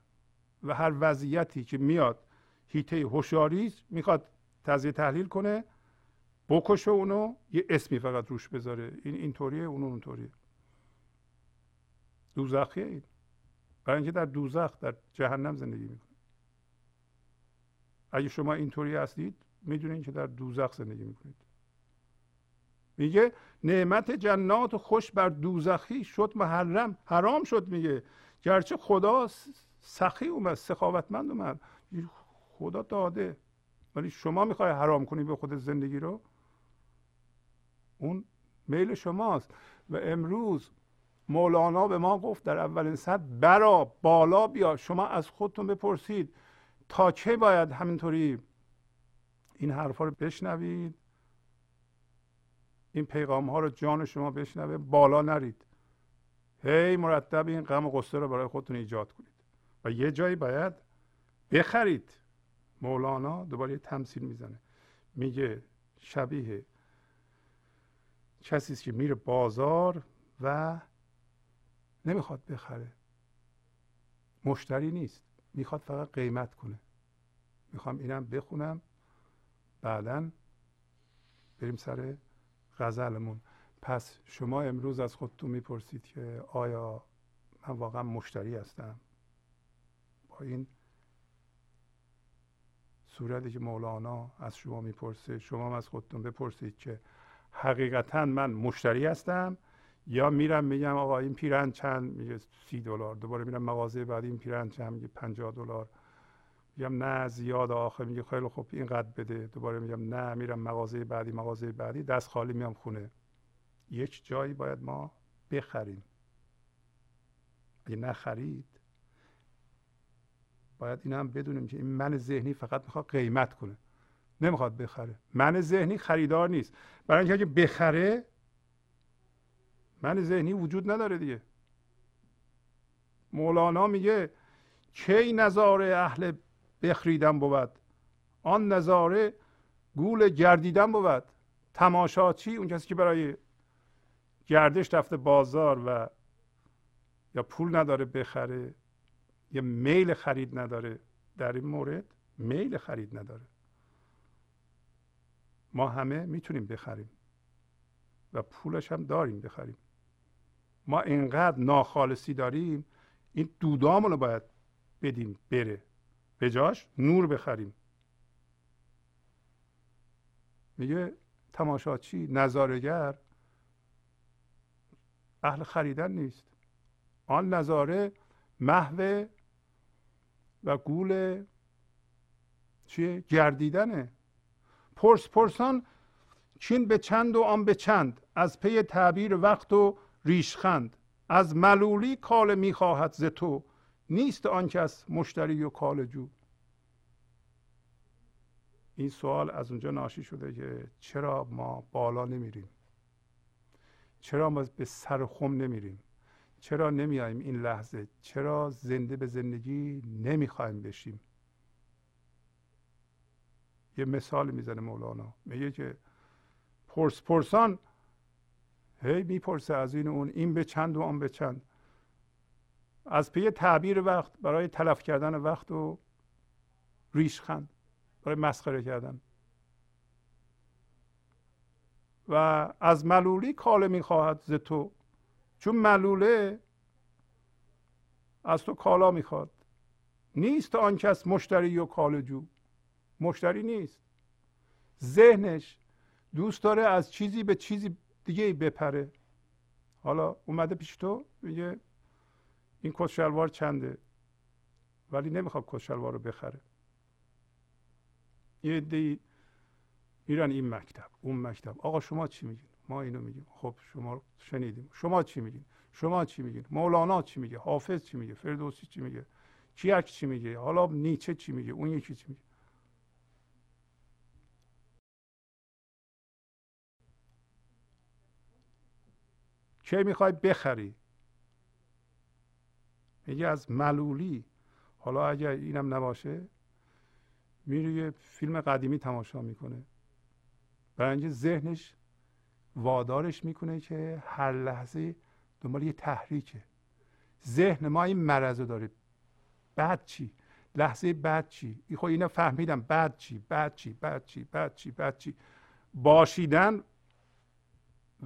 و هر وضعیتی که میاد هیته هوشیاری می‌خواد تزیه تحلیل کنه بکشه اونو یه اسمی فقط روش بذاره. این اینطوریه اون اونطوریه. دوزخیه این برای اینکه در دوزخ در جهنم زندگی می‌کنه. اگه شما اینطوری هستید می‌دونید که در دوزخ زندگی می‌کنید. میگه نعمت جنات خوش بر دوزخی شد محرم. حرام شد میگه. گرچه خدا سخی اومد سخاوتمند اومد. خدا داده. ولی شما می‌خوای حرام کنی به خود زندگی رو؟ اون میل شماست. و امروز مولانا به ما گفت در اولین صد برا بالا بیا شما از خودتون بپرسید. تا چه باید همینطوری این حرفا رو بشنوید؟ این پیغام ها رو جان شما بشنوه بالا نرید. هی مرتب این غم و غصه رو برای خودتون ایجاد کنید. و یه جایی باید بخرید. مولانا دوباره یه تمثیل می‌زنه. میگه شبیه کسی که میره بازار و نمی‌خواد بخره. مشتری نیست. می‌خواد فقط قیمت کنه. می‌خوام اینم بخونم. بعدا بریم سر غزلمون. پس شما امروز از خودتون می‌پرسید که آیا من واقعا مشتری هستم؟ با این صورتی که مولانا از شما می‌پرسه شما هم از خودتون بپرسید که حقیقتا من مشتری هستم یا میرم میگم آقا این پیرن چند؟ میگه سی دلار. دوباره میرم مغازه بعد این پیرن چند؟ میگه پنجاه دلار. میگم نه زیاد آخه. میگه خیلی خوب اینقدر بده. دوباره میگم نه میرم مغازه بعدی مغازه بعدی. دست خالی میام خونه. یک جایی باید ما بخریم. اگه نخرید باید این هم بدونیم که این من ذهنی فقط می‌خواد قیمت کنه. نمی‌خواد بخره. من ذهنی خریدار نیست. برای اینکه اگه بخره من ذهنی وجود نداره دیگه. مولانا میگه کی نظاره اهل بخریدن بود؟ آن نظاره گول گردیدن بود. تماشاچی اون کسی که برای گردش رفته بازار و یا پول نداره بخره یا میل خرید نداره. در این مورد میل خرید نداره. ما همه می‌تونیم بخریم و پولش هم داریم بخریم. ما اینقدر ناخالصی داریم این دودامون رو باید بدیم بره. به جاش نور بخریم. میگه تماشاچی نظارگر اهل خریدن نیست. آن نظاره محو و گول چیه گردیدنه. پرس پرسان چین به چند و آن به چند. از پی تعبیر وقت و ریشخند. از ملولی کال می‌خواهد ز تو نیست آن کس مشتری و کال جو. این سوال از اونجا ناشی شده که چرا ما بالا نمیریم؟ چرا ما به سر خم نمیریم؟ چرا نمیاییم این لحظه؟ چرا زنده به زندگی نمی‌خوایم بشیم؟ یه مثال می‌زنه مولانا. میگه که پرس پرسان هی می‌پرسه از این اون این به چند و آن به چند. از پی تعبیر وقت برای تلف کردن وقت و ریشخند برای مسخره کردن. و از ملولی کاله می‌خواهد ز تو. چون ملوله از تو کالا می‌خواد. نیست آن کس مشتری و کالجو مشتری نیست. ذهنش دوست داره از چیزی به چیزی دیگه بپره. حالا اومده پیش تو میگه این کت چنده؟ ولی نمی‌خواد کت رو بخره. یه عده میرن این مکتب اون مکتب. آقا شما چی میگین؟ ما اینو میگیم. خب شما شنیدیم. شما چی میگین؟ شما چی میگین؟ مولانا چی میگه؟ حافظ چی میگه؟ فردوسی چی میگه؟ کیک چی میگه؟ حالا نیچه چی میگه؟ اون یکی چی میگه؟ کی می‌خوای بخری؟ میگه از ملولی. حالا اگر اینم نباشه میره یه فیلم قدیمی تماشا می‌کنه. برای اینکه ذهنش وادارش می‌کنه که هر لحظه دنبال یه تحریکه. ذهن ما این مرض داره. بعد چی؟ لحظه بعد چی؟ خب اینا فهمیدم. بعد چی؟ بعد چی؟ بعد چی؟ بعد چی؟ بعد چی؟ باشیدن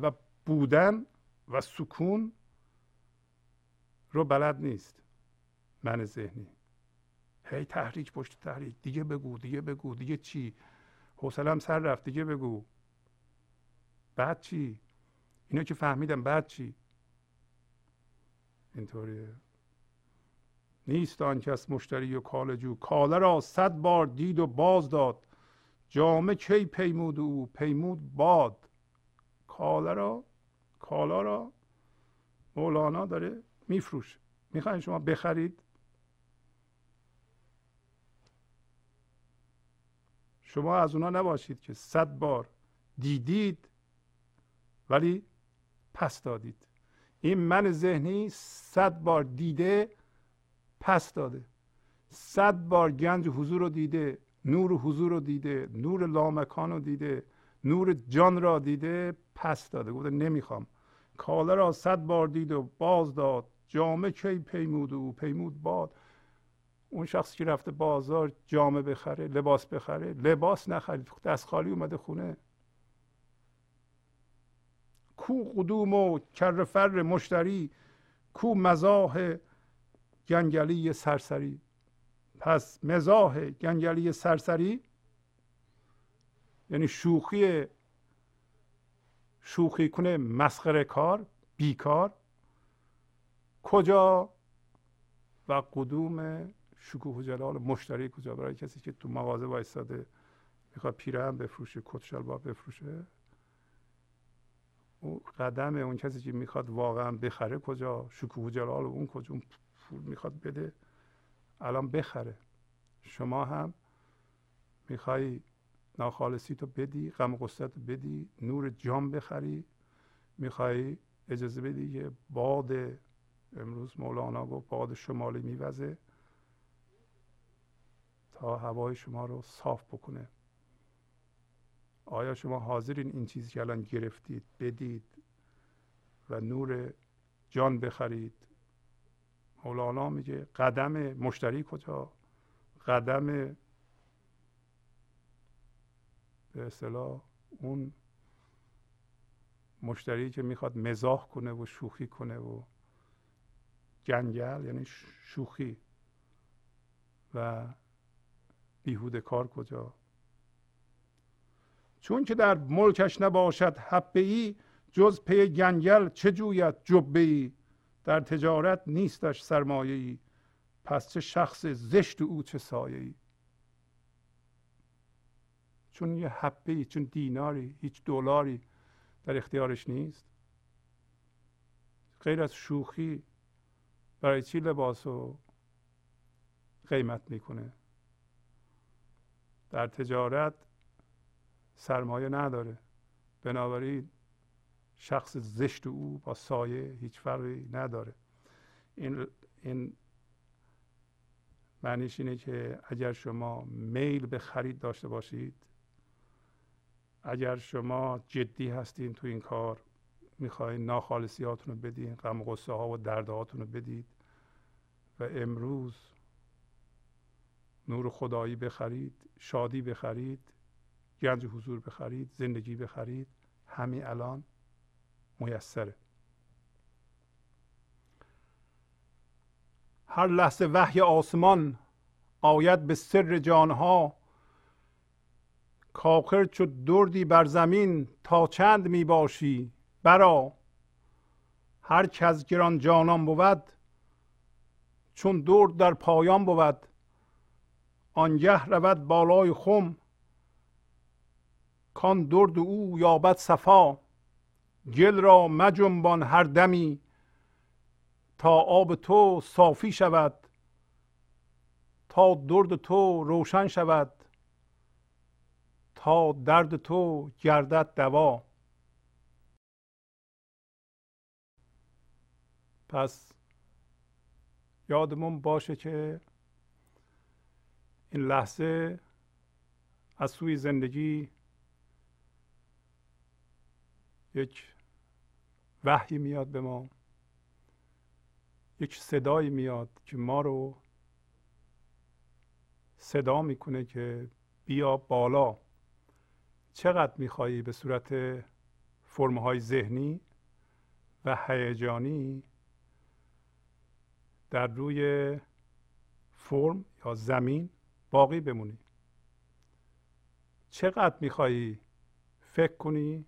و بودن و سکون رو بلد نیست. من ذهنی. هی تحریک پشت تحریک. دیگه بگو دیگه بگو. دیگه چی؟ حوصلم سر رفت. دیگه بگو. بعد چی؟ اینو که فهمیدم. بعد چی؟ اینطوریه. نیست آن کس مشتری و کالجو کاله را صد بار دید و باز داد. جامه کی پیمود او؟ پیمود باد. کاله را کالا را مولانا داره میفروشه. می‌خواین شما بخرید؟ شما از اونا نباشید که صد بار دیدید ولی پس دادید. این من ذهنی صد بار دیده پس داده. صد بار گنج حضور رو دیده نور حضور رو دیده نور لامکان رو دیده نور جان را دیده پس داده. گفته نمی‌خوام. کاله را صد بار دید و باز داد. جامه کی پیمود و پیمود باد. اون شخصی که رفته بازار جامه بخره لباس بخره لباس نخرید. دست خالی اومده خونه. کو قدوم و کرفر مشتری کو مزاح گنگلی سرسری. پس مزاح گنگلی سرسری یعنی شوخی شوخی کنه مسخره کار بیکار. کجا و قدوم شکوه جلال مشتری کجا؟ برای کسی که تو مغازه وایستاده می‌خواد پیرهن بفروشه کت شلوار بفروشه. اون قدم اون کسی که می‌خواد واقعا بخره کجا؟ شکوه جلال اون کجا؟ اون پول می‌خواد بده الان بخره. شما هم می‌خوای ناخالصی تو بدی غم قصت بدی نور جام بخری. می‌خوای اجازه بدی که باد امروز مولانا گفت باد شمالی میوزه تا هوای شما رو صاف بکنه. آیا شما حاضرین این چیزی که الان گرفتید بدید و نور جان بخرید؟ مولانا میگه قدم مشتری کجا؟ قدم به اصطلاح اون مشتری که می‌خواد مزاح کنه و شوخی کنه و جنگل یعنی شوخی. و بیهوده کار کجا؟ چون که در ملکش نباشد حبه ای جز پی گنگل چه جوید جبه ای در تجارت نیستش سرمایه ای پس چه شخص زشت او چه سایه ای چون یه حبه چون دیناری هیچ دلاری در اختیارش نیست. غیر از شوخی برای چی لباس رو قیمت می‌کنه؟ در تجارت سرمایه نداره. بنابراین شخص زشت او با سایه هیچ فرقی نداره. این این معنیش اینه که اگر شما میل به خرید داشته باشید اگر شما جدی هستین تو این کار می‌خواین ناخالصیاتون رو بدین غم غصه ها و دردهاتون رو بدید و امروز نور خدایی بخرید شادی بخرید گنج حضور بخرید زندگی بخرید همین الان میسره. هر لحظه وحی آسمان آید به سر جانها کاخر چو دردی بر زمین تا چند می باشی؟ برا. هر کس گران جانان بود چون درد در پایان بود آنگه رود بالای خم کان درد او یابد صفا. گل را مجنبان هر دمی تا آب تو صافی شود تا درد تو روشن شود. درد تو گردد دوا. پس یادمون باشه که این لحظه از سوی زندگی یک وحی میاد به ما یک صدایی میاد که ما رو صدا می‌کنه که بیا بالا. چقدر میخوایی به صورت فرمهای ذهنی و هیجانی در روی فرم یا زمین باقی بمونی؟ چقدر میخوایی فکر کنی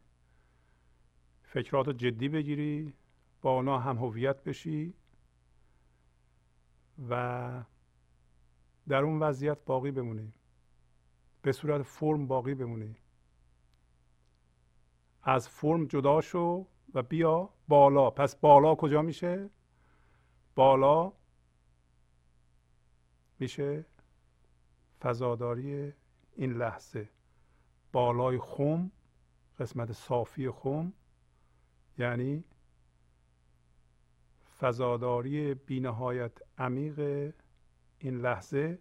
فکرات جدی بگیری با اونا هم هویت بشی و در اون وضعیت باقی بمونی به صورت فرم باقی بمونی. از فرم جدا شو و بیا بالا. پس بالا کجا میشه؟ بالا میشه فضاداری این لحظه. بالای خم قسمت صافی خم یعنی فضاداری بینهایت عمیق این لحظه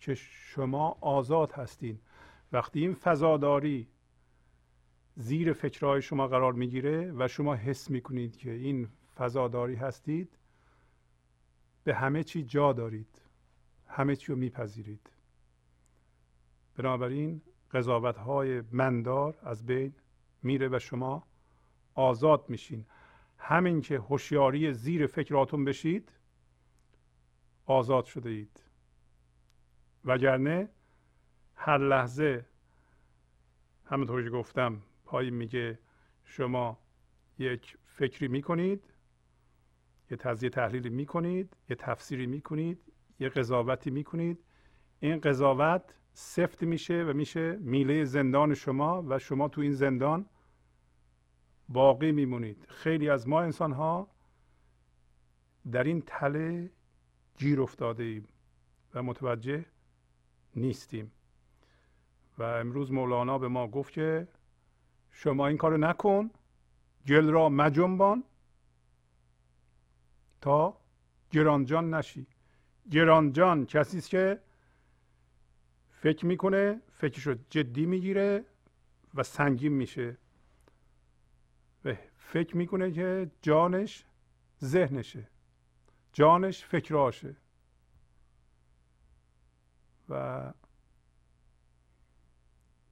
که شما آزاد هستین. وقتی این فضاداری زیر فکرهای شما قرار می‌گیره و شما حس می‌کنید که این فضاداری هستید به همه چی جا دارید همه چی رو میپذیرید. بنابراین قضاوت های مندار از بین میره و شما آزاد میشین. همین که هوشیاری زیر فکراتون بشید آزاد شده اید. وگرنه هر لحظه همونطور که گفتم پای میگه شما یک فکری می‌کنید یه تزیه تحلیلی می‌کنید یه تفسیری می‌کنید یه قضاوتی می‌کنید. این قضاوت سفت میشه و میشه میله زندان شما و شما تو این زندان باقی میمونید. خیلی از ما انسان ها در این تله گیر افتاده ایم و متوجه نیستیم. و امروز مولانا به ما گفت که شما این کارو نکن. گل را مجنبان. تا گرانجان نشی. گرانجان کسی است که فکر می‌کنه فکرشو جدی می‌گیره و سنگین میشه. و فکر می‌کنه که جانش ذهنشه. جانش فکراشه. و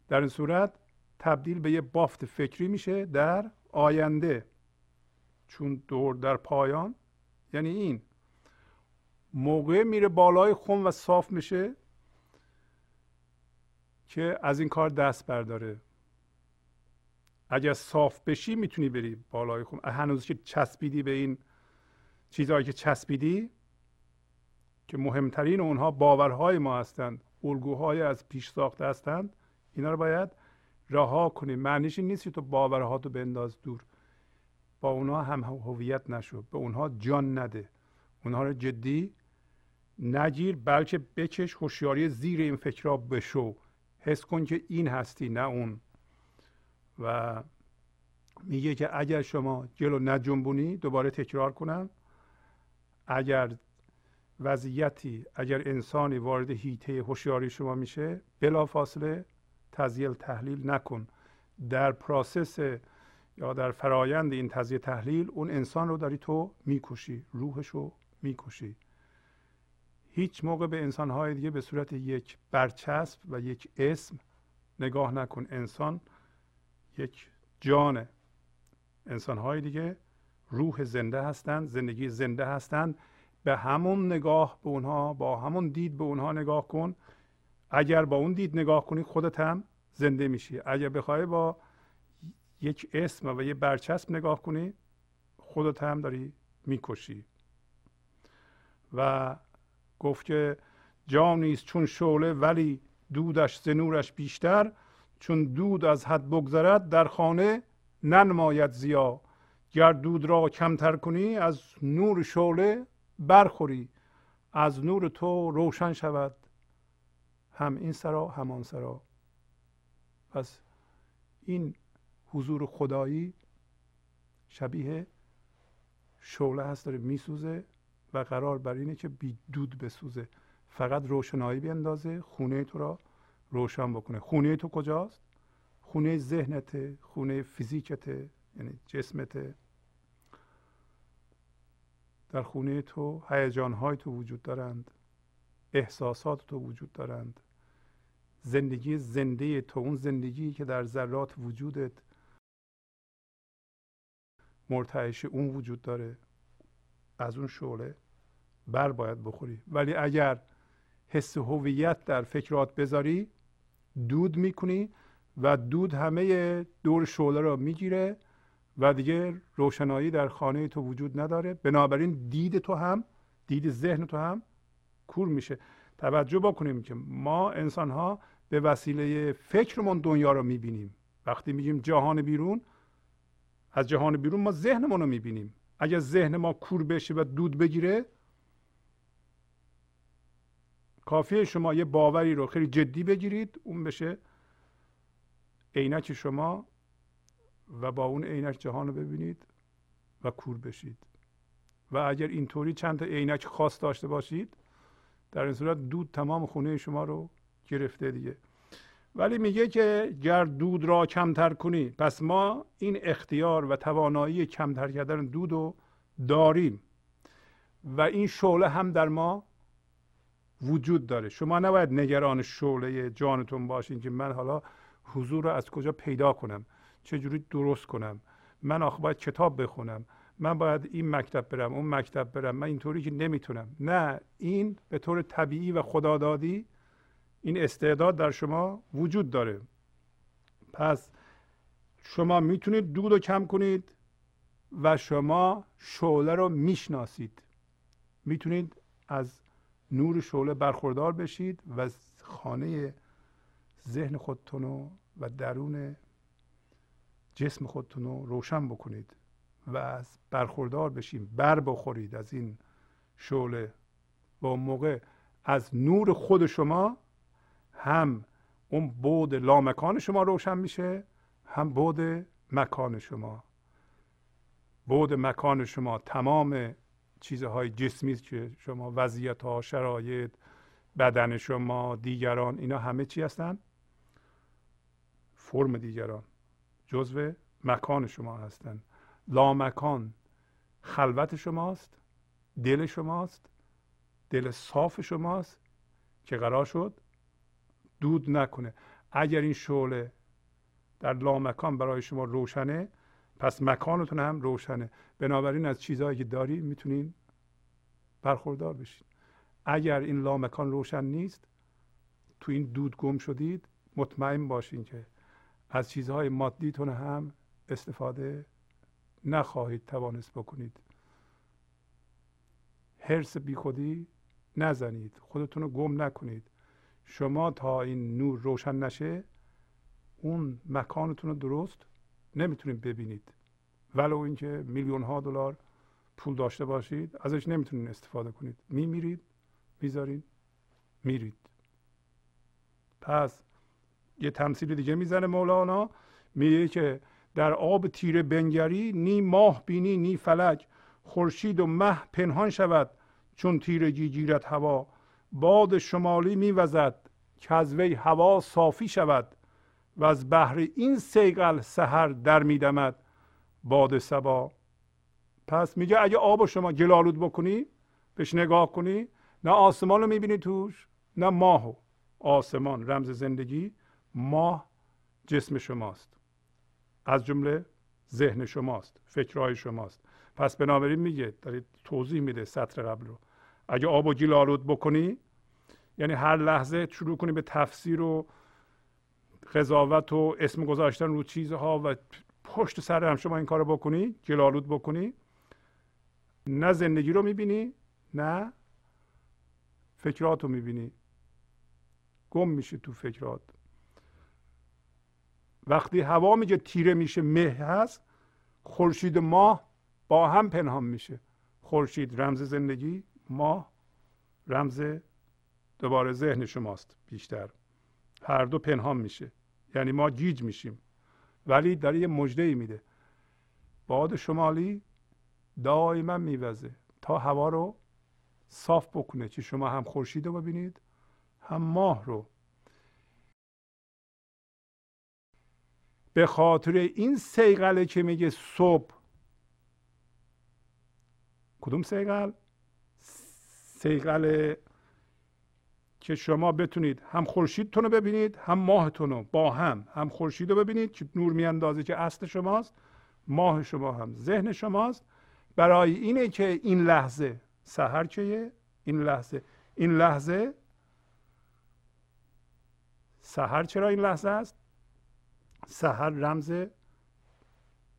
در این صورت تبدیل به یه بافت فکری میشه در آینده. چون دور در پایان یعنی این. موقع میره بالای خم و صاف میشه که از این کار دست برداره. اگر صاف بشی می‌تونی بری بالای خم. هنوز که چسبیدی به این چیزهایی که چسبیدی که مهمترین اونها باورهای ما هستند الگوهای از پیش ساخته هستند اینا رو باید رها کنی. معنیش این نیست که تو باورهاتو بنداز دور. با اونها هم هویت نشو. به اونها جان نده. اونها رو جدی نگیر بلکه بکش هوشیاری زیر این فکرها بشو. حس کن که این هستی نه اون. و میگه که اگر شما جلو نجنبونی دوباره تکرار کنم. اگر وضعیتی اگر انسانی وارد هیته هوشیاری شما میشه بلا تزیل تحلیل نکن. در پراسس یا در فرایند این تزیه تحلیل اون انسان رو داری تو می‌کشی روحش رو می‌کشی. هیچ موقع به انسانهای دیگه به صورت یک برچسب و یک اسم نگاه نکن. انسان یک جانه انسانهای دیگه روح زنده هستند زندگی زنده هستند. به همون نگاه به اونها با همون دید به اونها نگاه کن. اگر با اون دید نگاه کنی خودت هم زنده میشی. اگر بخوای با یک اسم و یه برچسب نگاه کنی خودت هم داری می‌کشی. و گفت که جانیست چون شعله ولی دودش ز نورش بیشتر. چون دود از حد بگذرد در خانه ننماید زیا گر دود را کمتر کنی از نور شعله برخوری. از نور تو روشن شود. هم این سرا هم آن سرا. پس این حضور خدایی شبیه شعله هست داره میسوزه و قرار بر اینه که بی دود بسوزه. فقط روشنایی بیندازه خونه تو را روشن بکنه. خونه تو کجاست؟ خونه ذهنته خونه فیزیکته یعنی جسمته. در خونه تو هیجانهای تو وجود دارند. احساسات تو وجود دارند. زندگی زنده تو اون زندگی که در ذرات وجودت مرتعش اون وجود داره از اون شعله بر باید بخوری. ولی اگر حس هویت در فکرات بذاری دود می‌کنی و دود همه دور شعله را می‌گیره و دیگه روشنایی در خانه تو وجود نداره. بنابراین دید تو هم دید ذهن تو هم کور میشه. توجه بکنیم که ما انسان ها به وسیله فکرمون دنیا رو می‌بینیم. وقتی میگیم جهان بیرون از جهان بیرون ما ذهنمون رو می‌بینیم. اگر ذهن ما کور بشه و دود بگیره کافیه شما یه باوری رو خیلی جدی بگیرید اون بشه عینک شما و با اون عینک جهان رو ببینید و کور بشید. و اگر اینطوری چند تا عینک خاص داشته باشید در این صورت دود تمام خونه شما رو گرفته دیگه. ولی میگه که گر دود را کمتر کنی پس ما این اختیار و توانایی کمتر کردن دود رو داریم. و این شعله هم در ما وجود داره. شما نباید نگران شعله جانتون باشین که من حالا حضور رو از کجا پیدا کنم؟ چجوری درست کنم؟ من آخه باید کتاب بخونم. من باید این مکتب برم اون مکتب برم. من اینطوری که نمی‌تونم. نه این به طور طبیعی و خدادادی این استعداد در شما وجود داره. پس شما می‌تونید دود رو کم کنید و شما شعله رو می‌شناسید. می‌تونید از نور شعله برخوردار بشید و خانه ذهن خودتون و درون جسم خودتون رو روشن بکنید. و از برخوردار بشیم بر بخورید از این شعله. و اون موقع از نور خود شما هم اون بود لامکان شما روشن میشه هم بود مکان شما. بود مکان شما تمام چیزهای جسمی که شما وضعیت ها شرایط بدن شما دیگران اینا همه چی هستن؟ فرم دیگران جزو مکان شما هستند لامکان خلوت شماست دل شماست دل صاف شماست که قرار شد دود نکنه. اگر این شعله در لامکان برای شما روشنه پس مکانتون هم روشنه. بنابراین از چیزهایی که داری می‌تونین برخوردار بشین. اگر این لامکان روشن نیست تو این دود گم شدید مطمئن باشین که از چیزهای مادیتون هم استفاده نخواهید توانست بکنید. حرس بیخودی نزنید. خودتون رو گم نکنید. شما تا این نور روشن نشه اون مکانتون رو درست نمی‌تونید ببینید. ولو اینکه میلیون ها دلار پول داشته باشید ازش نمی‌تونید استفاده کنید. میمیرید می‌ذارید میرید. پس یه تمثیل دیگه می‌زنه مولانا. میگه که در آب تیره بنگری نی ماه بینی نی فلک خورشید و مه پنهان شود چون تیرگی گیرد هوا. باد شمالی میوزد که از وی هوا صافی شود و از بحر این سیقل سحر در میدمد. باد سبا پس میگه اگه آب شما گلالود بکنی بهش نگاه کنی نه آسمان رو می‌بینی توش نه ماهو آسمان. رمز زندگی ماه جسم شماست. از جمله ذهن شماست فکرهای شماست. پس بنابراین میگه دارید توضیح میده سطر قبل رو. اگه آب و گیل آلود بکنی یعنی هر لحظه شروع کنی به تفسیر و قضاوت و اسم گذاشتن رو چیزها و پشت سر هم شما این کارو بکنی گلالود بکنی نه زندگی رو می‌بینی نه فکرات رو می‌بینی. گم میشه تو فکرات. وقتی هوا میگه تیره میشه مه هست خورشید ماه با هم پنهان میشه. خورشید رمز زندگی ماه رمز دوباره ذهن شماست بیشتر. هر دو پنهان میشه. یعنی ما گیج میشیم. ولی داره یه مجده ای میده. باد شمالی دائما میوزه. تا هوا رو صاف بکنه که شما هم خورشید رو ببینید هم ماه رو به خاطر این سیقله که میگه صبح. کدوم سیقل سیقل که شما بتونید هم خورشیدتون رو ببینید هم ماهتون رو با هم هم خورشید رو ببینید که نور میاندازه که اصل شماست ماه شما هم ذهن شماست. برای اینه که این لحظه سحر چیه؟ این لحظه این لحظه سحر چرا این لحظه است؟ سحر رمز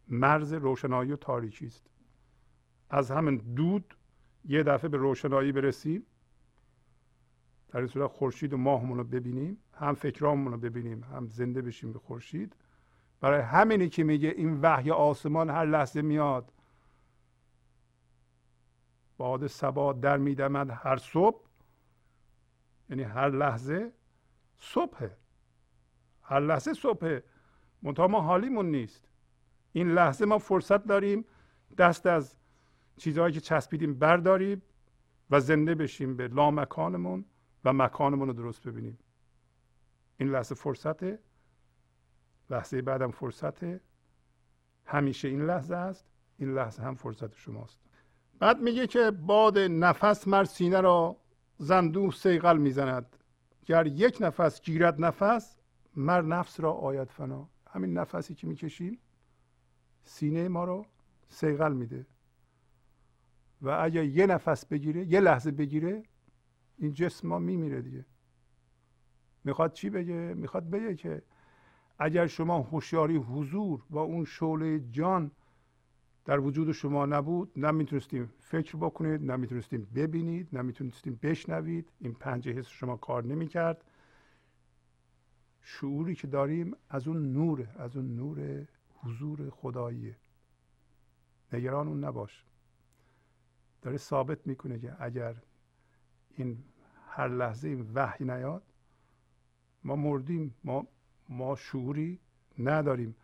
مرز روشنایی و تاریکی است. از همین دود یه دفعه به روشنایی برسیم. در این صورت خورشید و ماهمون رو ببینیم هم فکرامون رو ببینیم هم زنده بشیم به خورشید. برای همینی که میگه این وحی آسمان هر لحظه میاد. باد سبا در میدمد هر صبح. یعنی هر لحظه صبحه. هر لحظه صبحه. منتها ما حالیمون نیست. این لحظه ما فرصت داریم دست از چیزهایی که چسبیدیم برداریم و زنده بشیم به لامکانمون و مکانمون رو درست ببینیم. این لحظه فرصته. لحظه بعدم فرصته. همیشه این لحظه است. این لحظه هم فرصت شماست. بعد میگه که باد نفس مر سینه را زندو سیقل می‌زند. گر یک نفس گیرد نفس مر نفس را آید فنا. همین نفسی که می‌کشیم سینه ما رو سیقل میده. و اگر یه نفس بگیره یه لحظه بگیره این جسم ما میمیره دیگه. می‌خواد چی بگه؟ می‌خواد بگه که اگر شما هوشیاری حضور و اون شعله جان در وجود شما نبود نمی‌تونستیم فکر بکنید نمی‌تونستیم ببینید نمی‌تونستیم بشنوید. این پنج حس شما کار نمی‌کرد. شعوری که داریم از اون نور از اون نور حضور خداییه. نگران اون نباش. داره ثابت می‌کنه که اگر این هر لحظه این وحی نیاد ما مردیم ما ما شعوری نداریم.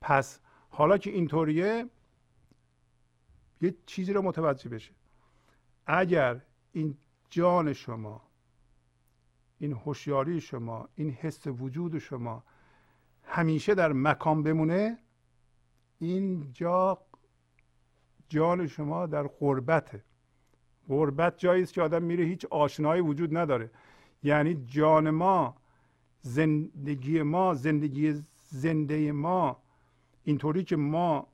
پس حالا که اینطوریه یه چیزی رو متوجه بشه. اگر این جان شما این هوشیاری شما این حس وجود شما همیشه در مکان بمونه اینجا جان شما در غربته. غربت جایی است که آدم میره هیچ آشنایی وجود نداره. یعنی جان ما زندگی ما زندگی زنده ما اینطوری که ما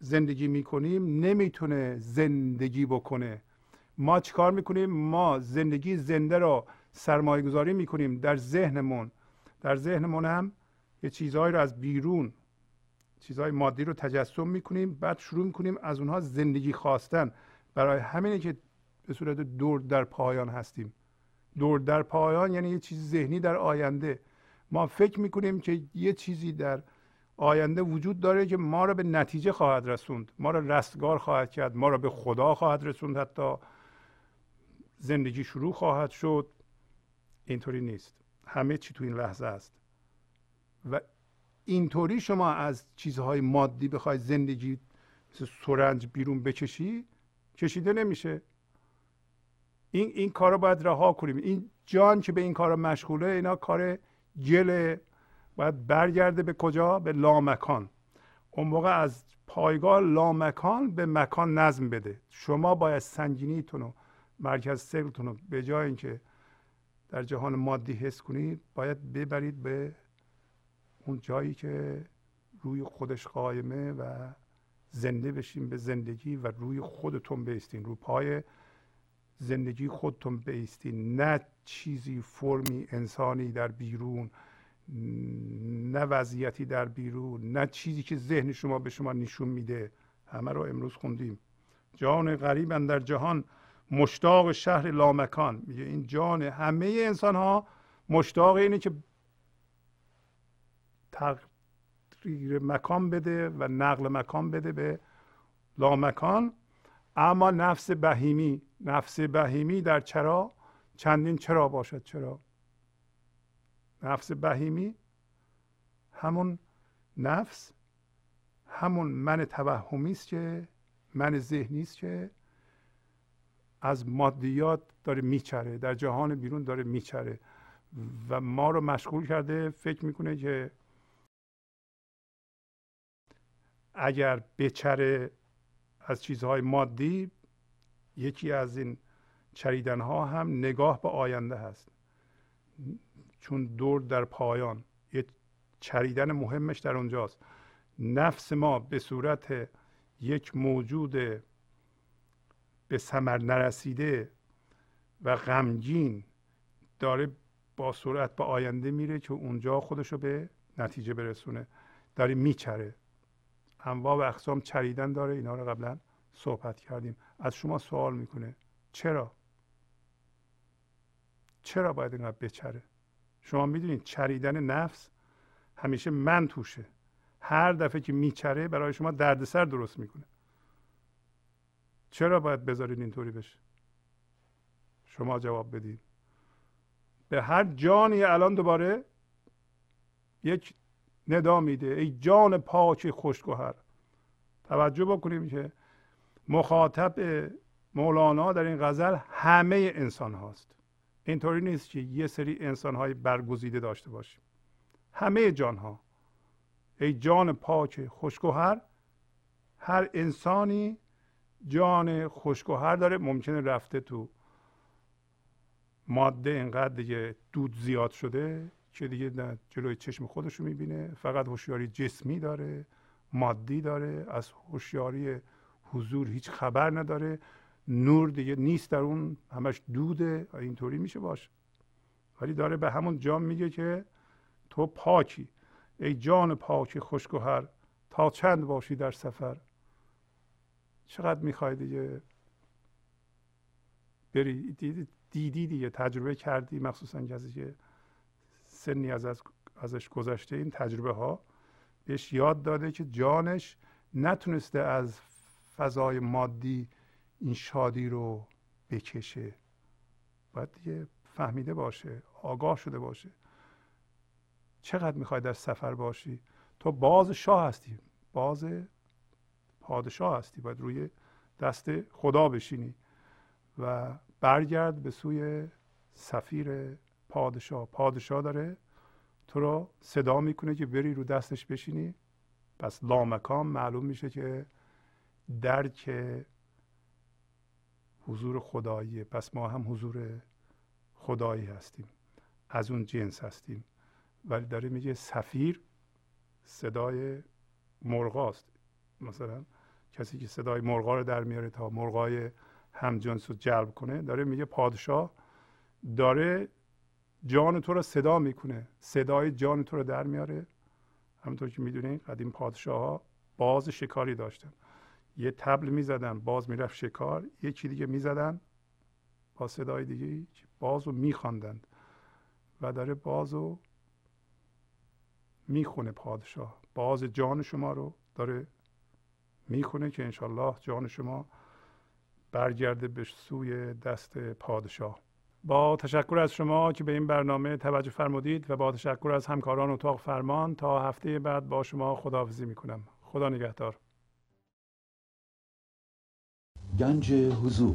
زندگی می‌کنیم نمی‌تونه زندگی بکنه. ما چیکار می‌کنیم؟ ما زندگی زنده رو سرمایه گذاری می‌کنیم در ذهنمون. در ذهنمون هم یه چیزهایی رو از بیرون چیزهای مادی رو تجسم می‌کنیم بعد شروع می‌کنیم از اونها زندگی خواستن. برای همینه که به صورت دور در پایان هستیم. دور در پایان یعنی یه چیز ذهنی در آینده. ما فکر می‌کنیم که یه چیزی در آینده وجود داره که ما را به نتیجه خواهد رسوند. ما را رستگار خواهد کرد. ما را به خدا خواهد رسوند حتی. زندگی شروع خواهد شد. اینطوری نیست. همه چی تو این لحظه است. و اینطوری شما از چیزهای مادی بخوای زندگی مثل سرنج بیرون بکشی کشیده نمیشه. این این کار رو باید رها کنیم. این جان که به این کار مشغوله اینا کار گله باید برگرده به کجا؟ به لامکان. اون موقع از پایگاه لامکان به مکان نظم بده. شما باید سنگینیتون و مرکز سیرتون رو به جای اینکه در جهان مادی حس کنید باید ببرید به اون جایی که روی خودش قایمه و زنده بشین به زندگی و روی خودتون بیستین رو پای زندگی خودتون بیستین. نه چیزی فرمی انسانی در بیرون نه وضعیتی در بیرون نه چیزی که ذهن شما به شما نشون میده. همه رو امروز خوندیم. جان غریب در جهان مشتاق شهر لامکان. میگه این جان همه انسان ها مشتاق اینه که تغییر مکان بده و نقل مکان بده به لامکان. اما نفس بهیمی نفس بهیمی در چرا؟ چندین چرا باشد چرا؟ نفس بهیمی همون نفس همون من توهمی است که من ذهنی است که از مادیات داره میچره در جهان بیرون داره میچره و ما رو مشغول کرده فکر می‌کنه که اگر بچره از چیزهای مادی یکی از این چریدن ها هم نگاه به آینده هست. چون دور در پایان. یه چریدن مهمش در اونجاست. نفس ما به صورت یک موجود به ثمر نرسیده و غمگین داره با سرعت به آینده میره که اونجا خودش رو به نتیجه برسونه. داره میچره. انواع و اقسام چریدن داره. اینا رو قبلا صحبت کردیم. از شما سوال می‌کنه. چرا؟ چرا باید اینقدر بچره؟ شما می‌دونید چریدن نفس همیشه من توشه. هر دفعه که میچره برای شما دردسر درست می‌کنه. چرا باید بذارید اینطوری بشه؟ شما جواب بدید به هر جانی الان دوباره یک ندا میده. ای جان پاک خوشگوهر. توجه بکنیم که مخاطب مولانا در این غزل همه انسان هاست. اینطوری نیست که یه سری انسان های برگزیده داشته باشیم. همه جان ها ای جان پاک خوشگوهر هر انسانی جان خوشگوهر داره ممکنه رفته تو ماده اینقدر دیگه دود زیاد شده که دیگه نه جلوی چشم خودش رو می‌بینه. فقط هوشیاری جسمی داره مادی داره از هوشیاری حضور هیچ خبر نداره. نور دیگه نیست در اون همش دوده اینطوری میشه باشه ولی داره به همون جام میگه که تو پاکی. ای جان پاک خوشگوهر تا چند باشی در سفر؟ چقدر می‌خوای دیگه؟ بری دیدی دیگه تجربه کردی مخصوصا کسی که سنی از ازش گذشته این تجربه ها بهش یاد داده که جانش نتونسته از فضای مادی این شادی رو بکشه. باید دیگه فهمیده باشه آگاه شده باشه. چقدر می‌خوای در سفر باشی؟ تو باز شاه هستی باز پادشاه هستی باید روی دست خدا بشینی و برگرد به سوی سفیر پادشاه. پادشاه داره تو رو صدا می‌کنه که بری رو دستش بشینی. پس لامکان معلوم میشه که درک حضور خداییه. پس ما هم حضور خدایی هستیم از اون جنس هستیم. ولی داره میگه سفیر صدای مرغاست. مثلا کسی که صدای مرغا رو در میاره تا مرغای همجنس رو جلب کنه داره میگه پادشاه داره جان تو رو صدا می‌کنه. صدای جان تو رو در میاره. همونطور که می‌دونین قدیم پادشاه ها باز شکاری داشتن. یه تبل می‌زدن باز می‌رفت شکار. یکی دیگه می‌زدن با صدای دیگه باز رو میخواندند و داره باز رو می‌خونه پادشاه. باز جان شما رو داره می‌خونه که انشالله جان شما برگرده به سوی دست پادشاه. با تشکر از شما که به این برنامه توجه فرمودید و با تشکر از همکاران اتاق فرمان تا هفته بعد با شما خداحافظی می‌کنم. خدا نگهدار. گنج حضور